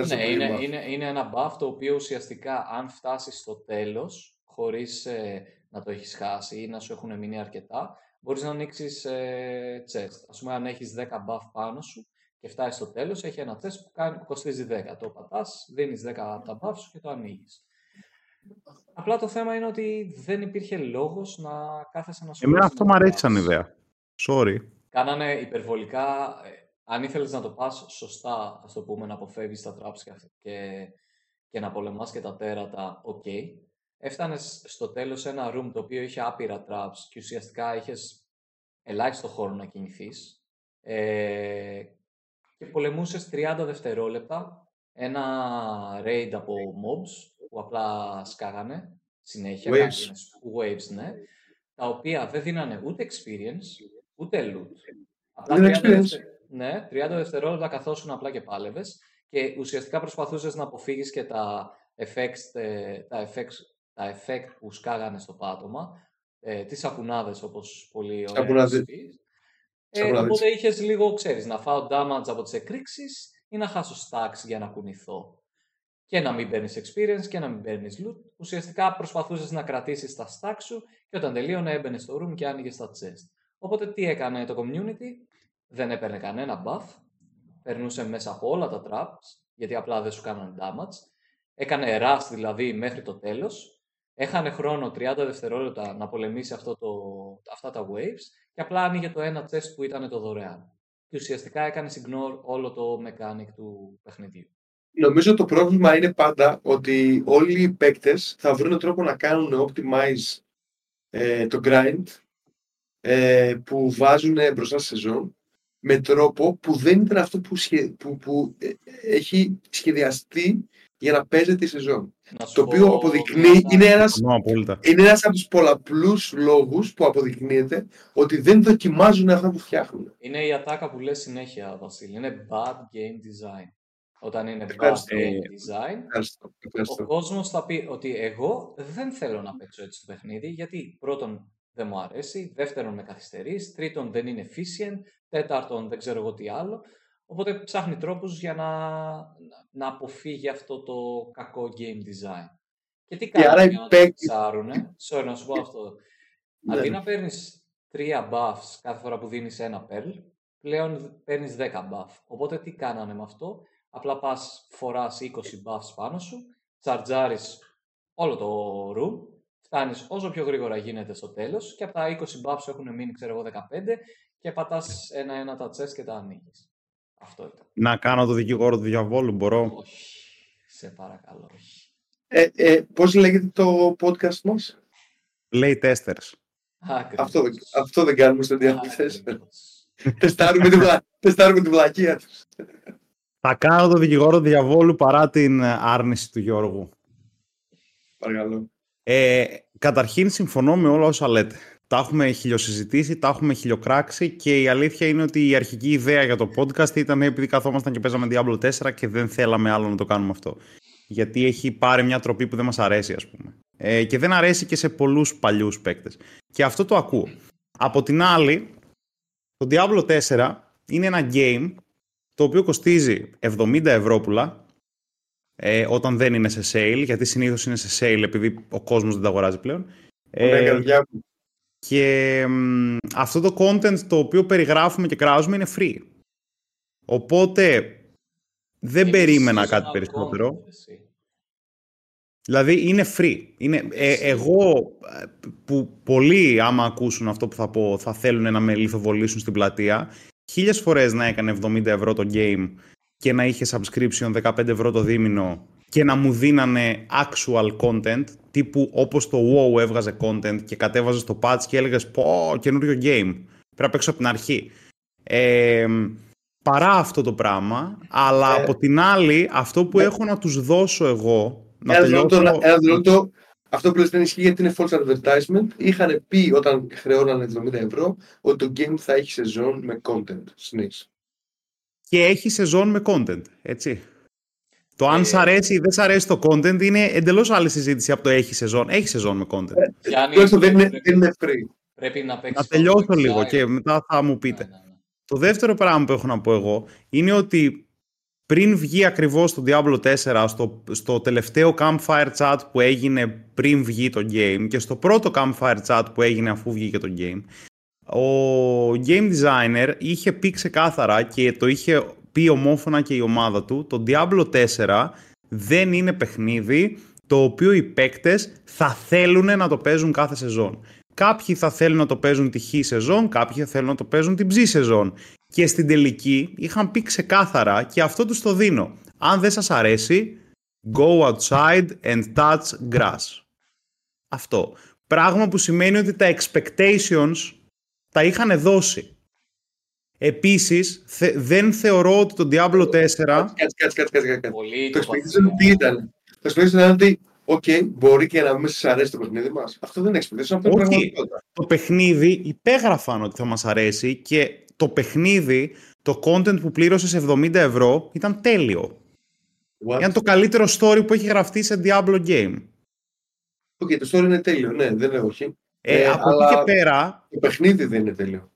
Ναι, είναι, buff. είναι, είναι ένα buff το οποίο ουσιαστικά αν φτάσεις στο τέλος, χωρίς ε, να το έχεις χάσει ή να σου έχουν μείνει αρκετά, μπορείς να ανοίξεις ε, chest. Ας πούμε, αν έχεις 10 buff πάνω σου, και φτάσεις στο τέλος, έχει ένα τεστ που, κάνει, που κοστίζει 10. Το πατάς, δίνεις 10 από τα buffs και το ανοίγεις. Απλά το θέμα είναι ότι δεν υπήρχε λόγος να κάθεσαι να σου Εμένα αυτό μου αρέσει σαν ιδέα. Sorry. Κάνανε υπερβολικά... Ε, αν ήθελες να το πας σωστά, ας το πούμε, να αποφεύγεις τα traps και, και να πολεμάς και τα τέρατα, OK. Okay. Έφτανες στο τέλος σε ένα room το οποίο είχε άπειρα traps και ουσιαστικά είχες ελάχιστο χώρο να κινηθείς. Ε, και πολεμούσες 30 δευτερόλεπτα ένα raid από mobs που απλά σκάγανε συνέχεια, waves. waves ναι, τα οποία δεν δίνανε ούτε experience, ούτε loot. Απλά 30 δευτε... ναι, 30 δευτερόλεπτα καθόσουν απλά και πάλευες και ουσιαστικά προσπαθούσες να αποφύγεις και τα effects, ε, τα effects, τα effect που σκάγανε στο πάτωμα, ε, τις σαπουνάδες όπως πολύ ωραία ε, οπότε είχες λίγο, ξέρεις, να φάω damage από τις εκρήξεις ή να χάσω stacks για να κουνηθώ. Και να μην παίρνεις experience και να μην παίρνεις loot. Ουσιαστικά προσπαθούσες να κρατήσεις τα stacks σου και όταν τελείωνε έμπαινε στο room και άνοιγες τα chest. Οπότε τι έκανε το community, δεν έπαιρνε κανένα buff, περνούσε μέσα από όλα τα traps, γιατί απλά δεν σου κάνανε damage. Έκανε rush δηλαδή μέχρι το τέλος, έχανε χρόνο 30 δευτερόλεπτα να πολεμήσει αυτό το, αυτά τα waves και απλά άνοιγε το ένα test που ήταν το δωρεάν. Και ουσιαστικά έκανε ignore όλο το mechanic του παιχνιδιού. Νομίζω το πρόβλημα είναι πάντα ότι όλοι οι παίκτες θα βρουν τρόπο να κάνουν optimize ε, το grind ε, που βάζουν μπροστά στη σεζόν με τρόπο που δεν ήταν αυτό που, που, που ε, έχει σχεδιαστεί για να παίζεται η σεζόν. το οποίο αποδεικνύει, είναι ένας, είναι ένας από τους πολλαπλούς λόγους που αποδεικνύεται ότι δεν δοκιμάζουν αυτά που φτιάχνουν. Είναι η ατάκα που λες συνέχεια, Βασίλη. Είναι bad game design. Όταν είναι bad game design, ο κόσμος θα πει ότι εγώ δεν θέλω να παίξω έτσι το παιχνίδι, γιατί πρώτον δεν μου αρέσει, δεύτερον με καθυστερείς, τρίτον δεν είναι efficient, τέταρτον δεν ξέρω εγώ τι άλλο. Οπότε ψάχνει τρόπους για να, να αποφύγει αυτό το κακό game design. Και τι κάνει για να το ψάρουνε. Sorry, να σου πω αυτό. Ναι. Αντί να παίρνεις τρία buffs κάθε φορά που δίνεις ένα pearl, πλέον παίρνεις 10 buff. Οπότε τι κάνανε με αυτό; Απλά πας, φοράς 20 buffs πάνω σου, τσαρτζάρεις όλο το room, φτάνεις όσο πιο γρήγορα γίνεται στο τέλος και από τα 20 buffs έχουν μείνει, ξέρω εγώ, 15 και πατάς ένα-ένα τα chest και τα ανοίγεις. Αυτό ήταν. Να κάνω το δικηγόρο του διαβόλου, μπορώ; Όχι. Σε παρακαλώ, όχι. Ε, ε, πώς λέγεται το podcast μας; Λέει testers. Ακριβώς. Αυτό, δεν- αυτό δεν κάνουμε στο διάβολο. Ακριβώς. τεστάρουμε, την βλα... τεστάρουμε την βλακεία τους. Θα κάνω το δικηγόρο του διαβόλου παρά την ε, άρνηση του Γιώργου. Παρακαλώ. Ε, καταρχήν συμφωνώ με όλα όσα λέτε. Τα έχουμε χιλιοσυζητήσει, τα έχουμε χιλιοκράξει και η αλήθεια είναι ότι η αρχική ιδέα για το podcast ήταν επειδή καθόμασταν και παίζαμε Diablo 4 και δεν θέλαμε άλλο να το κάνουμε αυτό. Γιατί έχει πάρει μια τροπή που δεν μας αρέσει ας πούμε. Ε, και δεν αρέσει και σε πολλούς παλιούς παίκτες. Και αυτό το ακούω. Από την άλλη, το Diablo 4 είναι ένα game το οποίο κοστίζει 70 ευρώ ε, όταν δεν είναι σε sale, γιατί συνήθως είναι σε sale επειδή ο κόσμος δεν τα αγοράζει πλέον. Ωραία, Ε, καρδιά μου. και μ, αυτό το content το οποίο περιγράφουμε και κράζουμε είναι free. Οπότε δεν Έχει περίμενα seasonal κάτι περισσότερο. content, εσύ. Δηλαδή είναι free. Είναι, ε, εγώ ε, που πολλοί άμα ακούσουν αυτό που θα πω θα θέλουν να με λιθοβολήσουν στην πλατεία χίλιες φορές να έκανε 70 ευρώ το game και να είχε subscription 15 ευρώ το δίμηνο και να μου δίνανε actual content τύπου όπως το WoW έβγαζε content και κατέβαζε το patch και έλεγες πω καινούριο game πρέπει να παίξω από την αρχή ε, παρά αυτό το πράγμα αλλά Ε. από την άλλη αυτό που έχω να τους δώσω εγώ να Ένα δευτερόλεπτο, τελειώσω ένα δευτερόλεπτο. Αυτό που λες δεν ισχύει γιατί είναι false advertisement. Είχαν πει όταν χρεώνανε 70 ευρώ ότι το game θα έχει σεζόν με content. Συνήθως. Και έχει σεζόν με content, έτσι. Το αν Ε, σ' αρέσει ή δεν σ' αρέσει το content είναι εντελώς άλλη συζήτηση από το έχει σεζόν. Έχει σεζόν με content. Γιάννη, Τουλάχιστον δεν είναι, πρέπει, δεν είναι free. πρέπει να παίξεις Να το τελειώσω Quick λίγο Side. και μετά θα μου πείτε. Ναι, ναι, ναι. Το δεύτερο πράγμα που έχω να πω εγώ είναι ότι πριν βγει ακριβώς το Diablo 4 στο, στο τελευταίο campfire chat που έγινε πριν βγει το game και στο πρώτο campfire chat που έγινε αφού βγήκε το game ο game designer είχε πει ξεκάθαρα και το είχε πει ομόφωνα και η ομάδα του το Diablo 4 δεν είναι παιχνίδι το οποίο οι παίκτες θα θέλουν να το παίζουν κάθε σεζόν. Κάποιοι θα θέλουν να το παίζουν τη χ σεζόν, κάποιοι θα θέλουν να το παίζουν την ψ σεζόν. Και στην τελική είχαν πει ξεκάθαρα και αυτό τους το δίνω. Αν δεν σας αρέσει, go outside and touch grass. Αυτό. Πράγμα που σημαίνει ότι τα expectations τα είχαν δώσει. Επίσης, θε- δεν θεωρώ ότι το Diablo 4... Κάτσε, κάτσε, κάτσε, κάτσε, κάτσε. Πολύ Το το expectation τι ήταν. Το expectation ήταν ότι, οκ, μπορεί και να μην σας αρέσει το παιχνίδι μας. Αυτό δεν είναι expectation, αυτό είναι Όχι. πραγματικότητα. το παιχνίδι υπέγραφαν ότι θα μας αρέσει και το παιχνίδι, το content που πλήρωσε σε 70 ευρώ ήταν τέλειο. What? Ήταν το καλύτερο story που έχει γραφτεί σε Diablo game. OK, το story είναι τέλειο, ναι, δεν είναι όχι. Ε, Ε, από αλλά- εκεί και πέρα, Το παιχνίδι δεν είναι τέλειο.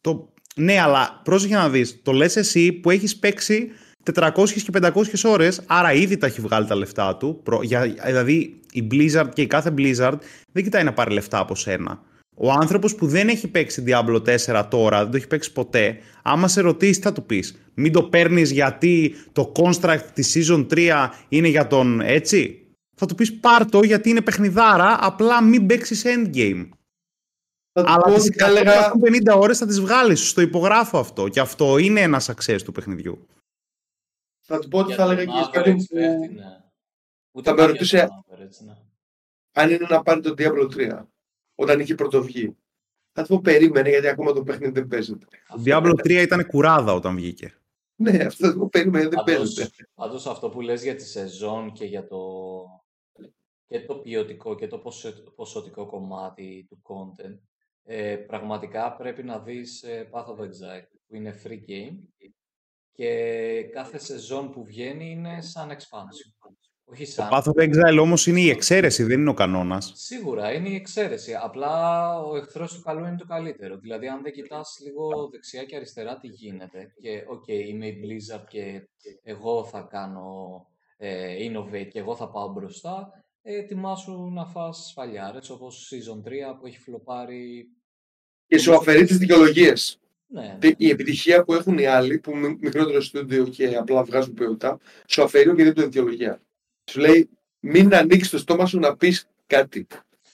το... ναι, αλλά πρόσεχε να δεις, το λες εσύ που έχεις παίξει 400 και 500 ώρες, άρα ήδη τα έχει βγάλει τα λεφτά του. Προ- Για, δηλαδή η Blizzard και η κάθε Blizzard δεν κοιτάει να πάρει λεφτά από σένα. Ο άνθρωπος που δεν έχει παίξει Diablo 4 τώρα, δεν το έχει παίξει ποτέ, άμα σε ρωτήσει θα του πεις μην το παίρνεις γιατί το construct της Season 3 είναι για τον έτσι; Θα του πεις πάρ' το γιατί είναι παιχνιδάρα, απλά μην παίξεις endgame. Θα του Αλλά πω τις ότι θα έλεγα, 150 ώρες θα τις βγάλεις, στο υπογράφω αυτό. Και αυτό είναι ένα success του παιχνιδιού. θα του πω ότι Για θα τον έλεγα και για average κάποιον παίχτη, που ναι. Ούτε θα με καν για ρωτούσε- τον average, ναι. αν είναι να πάρει το Diablo 3 όταν είχε πρωτοβγεί. Θα του πω περίμενε γιατί ακόμα το παιχνίδι δεν παίζεται. Το Αυτό- Diablo 3 ήταν κουράδα όταν βγήκε. Ναι, αυτό θα του πω περίμενε δεν Πάντως, παίζεται. πάντως αυτό που λες για τη σεζόν και για το, και το ποιοτικό και το ποσο- ποσοτικό κομμάτι του content, ε, πραγματικά πρέπει να δεις ε, Path of Exile, που είναι free game και κάθε σεζόν που βγαίνει είναι σαν expansion. Όχι Το σαν. Path of Exile όμως είναι η εξαίρεση, δεν είναι ο κανόνας. Σίγουρα είναι η εξαίρεση. Απλά ο εχθρός του καλού είναι το καλύτερο. Δηλαδή, αν δεν κοιτάς λίγο δεξιά και αριστερά τι γίνεται; Και οκ, είμαι η Blizzard και εγώ θα κάνω ε, innovate και εγώ θα πάω μπροστά, ε, ετοιμάσου να φας σφαλιάρες όπως Season 3 που έχει φλοπάρει. Και σου αφαιρεί τις δικαιολογίες. Ναι, Η επιτυχία που έχουν οι άλλοι, που μι- μικρότερο στούντιο και απλά βγάζουν ποιότητα, σου αφαιρεί οποιαδήποτε δικαιολογία. Σου λέει, μην ανοίξεις το στόμα σου να πεις κάτι.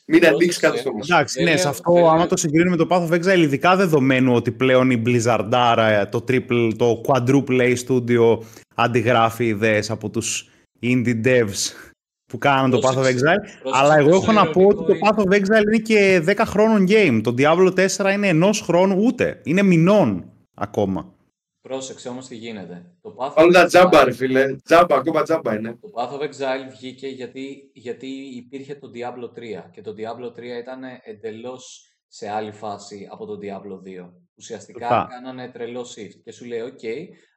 Μην ανοίξεις κάτι στο Εντάξει, ναι, σε αυτό, άμα το συγκρίνουμε με το Path of Exile, ειδικά δεδομένου ότι πλέον η Blizzardara, το triple, το quadruple A studio αντιγράφει ιδέες από τους indie devs που κάνουν το Path of Exile. Αλλά εγώ έχω να πω ότι το Path of Exile είναι και 10 χρόνων game. Το Diablo 4 είναι ενός χρόνου ούτε. Είναι μηνών ακόμα. Πρόσεξε όμως τι γίνεται. Το Path Όλα τα τζάμπα ρε φίλε. Τζάμπα, ακόμα τζάμπα είναι. Το Path of Exile βγήκε γιατί, γιατί υπήρχε το Diablo 3 και το Diablo 3 ήταν εντελώς σε άλλη φάση από το Diablo 2. Ουσιαστικά Φά. κάνανε τρελό shift και σου λέει, ok,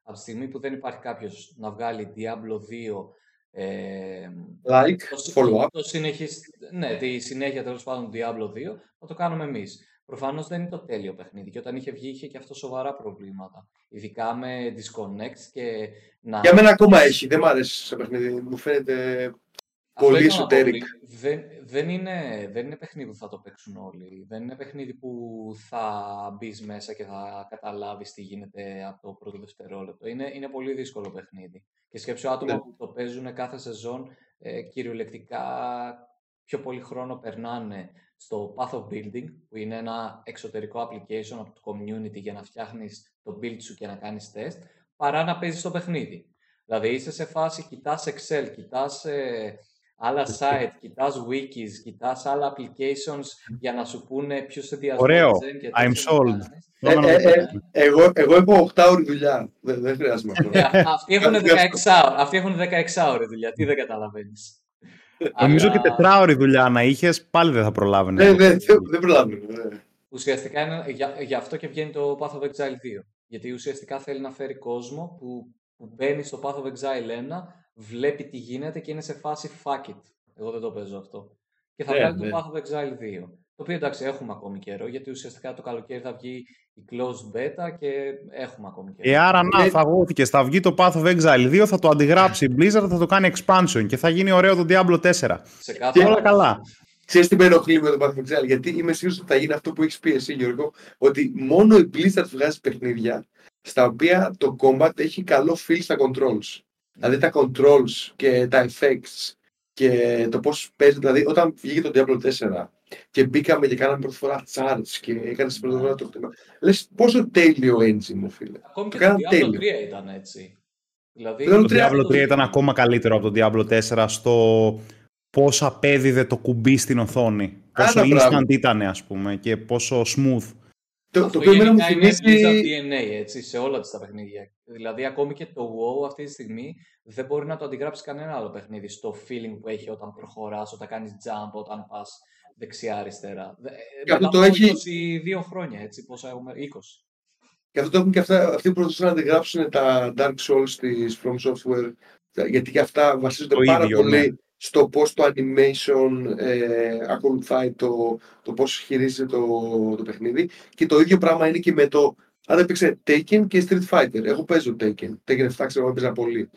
από τη στιγμή που δεν υπάρχει κάποιος να βγάλει Diablo 2 ε, like, follow-up. Το ναι, τη συνέχεια τέλος πάντων Diablo 2 θα το κάνουμε εμείς. Προφανώς δεν είναι το τέλειο παιχνίδι και όταν είχε βγει είχε και αυτό σοβαρά προβλήματα. Ειδικά με disconnects και να. Για μένα ακόμα έχει. Δεν μου αρέσει σε παιχνίδι. Μου φαίνεται πολύ εσωτερικό. Δεν, δεν, είναι, δεν είναι παιχνίδι που θα το παίξουν όλοι. Δεν είναι παιχνίδι που θα μπεις μέσα και θα καταλάβεις τι γίνεται από το πρώτο δευτερόλεπτο. Είναι, είναι πολύ δύσκολο παιχνίδι. Και σκέψω άτομα ναι. που το παίζουν κάθε σεζόν ε, κυριολεκτικά πιο πολύ χρόνο περνάνε στο Path of Building, που είναι ένα εξωτερικό application από το community για να φτιάχνεις το build σου και να κάνεις test, παρά να παίζεις το παιχνίδι. Δηλαδή είσαι σε φάση, κοιτάς Excel, κοιτάς ε, άλλα site, κοιτάς wikis, κοιτάς άλλα applications για να σου πούνε ποιος σε διασμίζει. Ωραίο, I'm sold. Ε, ε, ε, εγώ, εγώ έχω 8 ώρες δουλειά, δεν, δεν χρειάζομαι αυτό. αυτοί, έχουν 16 αυτοί έχουν 16 ώρες δουλειά, τι δεν καταλαβαίνεις. Νομίζω και τετράωρη δουλειά να είχες, πάλι δεν θα προλάβαινε. Ναι, ναι, δεν προλάβαινε. Ναι. Ουσιαστικά είναι, για, γι' αυτό και βγαίνει το Path of Exile 2. Γιατί ουσιαστικά θέλει να φέρει κόσμο που, που μπαίνει στο Path of Exile 1, βλέπει τι γίνεται και είναι σε φάση fuck it. Εγώ δεν το παίζω αυτό. Και θα ναι, βγάλει το ναι. Path of Exile 2. Το οποίο εντάξει έχουμε ακόμη καιρό, γιατί ουσιαστικά το καλοκαίρι θα βγει η closed beta και έχουμε ακόμη καιρό. Ε, άρα να, θα βγει θα βγει το Path of Exile 2, θα το αντιγράψει η Blizzard, θα το κάνει expansion και θα γίνει ωραίο το Diablo 4. Σε κάθε όλα καλά. Ξέρεις τι με ενοχλεί με το Path of Exile, γιατί είμαι σίγουρος ότι θα γίνει αυτό που έχεις πει εσύ Γιώργο, ότι μόνο η Blizzard βγάζει παιχνίδια στα οποία το combat έχει καλό feel στα controls. Δηλαδή τα controls και τα effects και το πώς παίζει, δηλαδή όταν βγήκε το Diablo 4 και μπήκαμε και κάναμε πρώτη φορά charge και έκανε την πρώτη φορά το χτύπημα. Λες πόσο τέλειο engine, μου φίλε. Ακόμη και το Diablo 3 ήταν έτσι. Δηλαδή, το Diablo 3 ήταν ακόμα καλύτερο από το Diablo 4 στο πώς απέδιδε το κουμπί στην οθόνη. Πόσο instant ήταν, ας πούμε, και πόσο smooth. Το, το οποίο μου θυμίζει... Είναι DNA, έτσι, σε όλα τα παιχνίδια. Δηλαδή, ακόμη και το WoW αυτή τη στιγμή δεν μπορεί να το αντιγράψει κανένα άλλο παιχνίδι στο feeling που έχει όταν προχωράς, όταν κάνεις jump, όταν πας δεξιά-αριστερά. Και αυτό το έχει... 22 χρόνια, έτσι, πόσα έχουμε, 20. Και αυτό το έχουν και αυτά, αυτοί που προσπαθούν να αντιγράψουν τα Dark Souls της From Software, γιατί και αυτά βασίζονται το πάρα ίδιο, πολύ ναι. στο πώς το animation ε, ακολουθάει το, το πώς χειρίζεται το, το παιχνίδι. Και το ίδιο πράγμα είναι και με το, αν έπαιξε Taken και Street Fighter. Εγώ παίζω Taken. Taken 7 ξέρω, έπαιζα πολύ.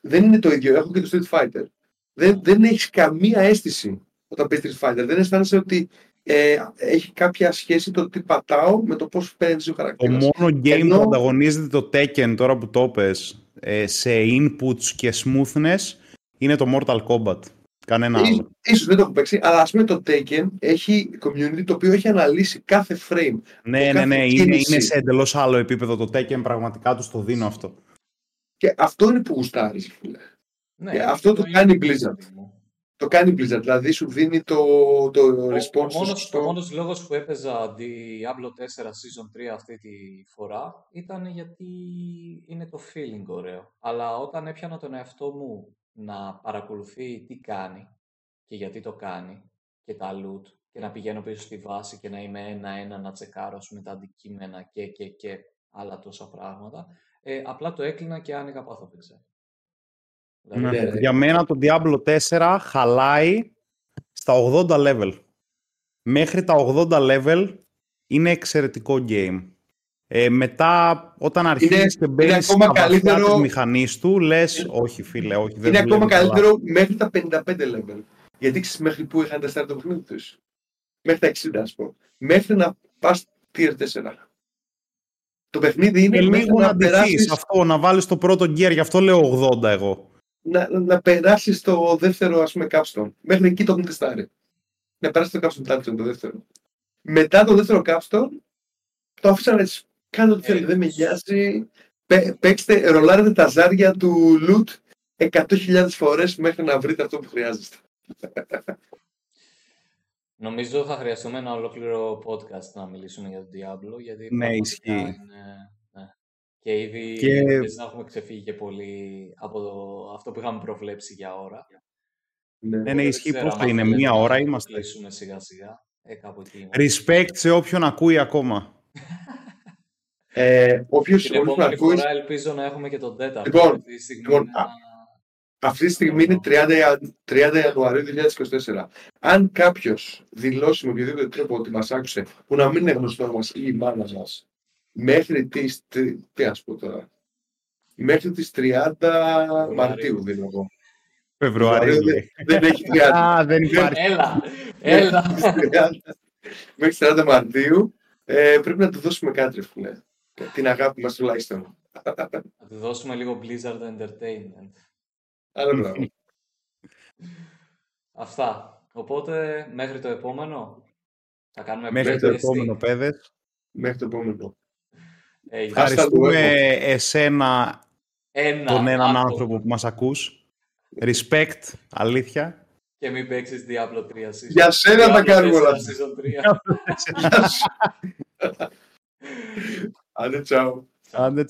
Δεν είναι το ίδιο. Έχω και το Street Fighter. Δεν, δεν έχει καμία αίσθηση όταν παίζεις Street Fighter. Δεν αισθάνεσαι ότι ε, έχει κάποια σχέση το τι πατάω με το πώς παίζει ο χαρακτήρας. Το μόνο game Ενώ... που ανταγωνίζεται το Tekken τώρα που το πες, ε, σε inputs και smoothness είναι το Mortal Kombat. Κανένα άλλο. Ίσως δεν το έχω παίξει, αλλά ας πούμε το Tekken έχει community το οποίο έχει αναλύσει κάθε frame. Ναι, ναι, ναι, είναι, είναι σε εντελώς άλλο επίπεδο το Tekken, πραγματικά τους το δίνω αυτό. Και αυτό είναι που γουστάρεις, φίλε. Ναι, αυτό το κάνει η Blizzard το κάνει Blizzard, δηλαδή σου δίνει το, το response. Ο μόνος, στο... ο μόνος λόγος που έπαιζα Diablo 4 Season 3 αυτή τη φορά ήταν γιατί είναι το feeling ωραίο. Αλλά όταν έπιανα τον εαυτό μου να παρακολουθεί τι κάνει και γιατί το κάνει και τα loot και να πηγαίνω πίσω στη βάση και να είμαι ένα-ένα να τσεκάρω με τα αντικείμενα και, και, και άλλα τόσα πράγματα, ε, απλά το έκλεινα και άνοιγα πάθο Δηλαδή, ναι, για μένα το Diablo 4 χαλάει στα 80 level. Μέχρι τα 80 level είναι εξαιρετικό game. Ε, μετά, όταν αρχίζει και μπαίνει στα καλύτερο... της μηχανής του, λες: Όχι, φίλε, όχι. Δεν είναι ακόμα καλύτερο μέχρι τα 55 level. Γιατί ξέρεις μέχρι πού είχαν τεστάρει το παιχνίδι τους. Μέχρι τα 60, ας πούμε. Μέχρι να πας tier 4. Το παιχνίδι είναι. Ε, λίγο να, να περάσει. αυτό, να βάλεις το πρώτο gear, γι' αυτό λέω 80 εγώ να, να περάσεις στο δεύτερο ας πούμε capstone. Μέχρι εκεί το έχουν τεστάρει. να περάσεις το capstone dungeon το δεύτερο. Μετά το δεύτερο capstone, το άφησαν έτσι. Κάντε ό,τι θέλετε, δεν με νοιάζει. Παίξτε, ρολάρετε τα ζάρια του loot 100.000 φορές μέχρι να βρείτε αυτό που χρειάζεστε. Νομίζω θα χρειαστούμε ένα ολόκληρο podcast να μιλήσουμε για τον Diablo, γιατί ναι, ισχύει. Είναι... Ναι. Και ήδη και... να έχουμε ξεφύγει και πολύ από το... αυτό που είχαμε προβλέψει για ώρα. Ναι, ναι, ναι ισχύει πώς θα είναι, μία ώρα είμαστε. Να σιγά σιγά. Ε, Respect σε όποιον ακούει ακόμα. Ε, όποιος την επόμενη ακούει... φορά ελπίζω να έχουμε και τον τέταρτο. Λοιπόν, λοιπόν αυτή τη στιγμή είναι 30, 30 Ιανουαρίου 2024. Αν κάποιος δηλώσει με οποιοδήποτε τρόπο ότι μας άκουσε, που να μην είναι γνωστό μας ή η μάνα μας, μέχρι τις. Τι ας πω τώρα. Μέχρι τις 30 Μαρτίου, δίνω εγώ. Φεβρουαρίου. Δεν, δεν έχει 30. Α, δεν υπάρχει. Έλα, έλα. Μέχρι 30 Μαρτίου ε, πρέπει να του δώσουμε κάτι, φίλε. Την αγάπη μας τουλάχιστον. Να του δώσουμε λίγο Blizzard Entertainment. Άλλο Αυτά. Οπότε, μέχρι το επόμενο, θα κάνουμε Μέχρι το επόμενο, παιδες. Μέχρι το επόμενο. Ε, Ευχαριστούμε εσένα, Ένα τον έναν άνθρωπο που μας ακούς. Respect, αλήθεια. Και μην παίξεις Diablo 3 Για σένα τα κάνουμε όλα. Άντε, τσάου. Άντε,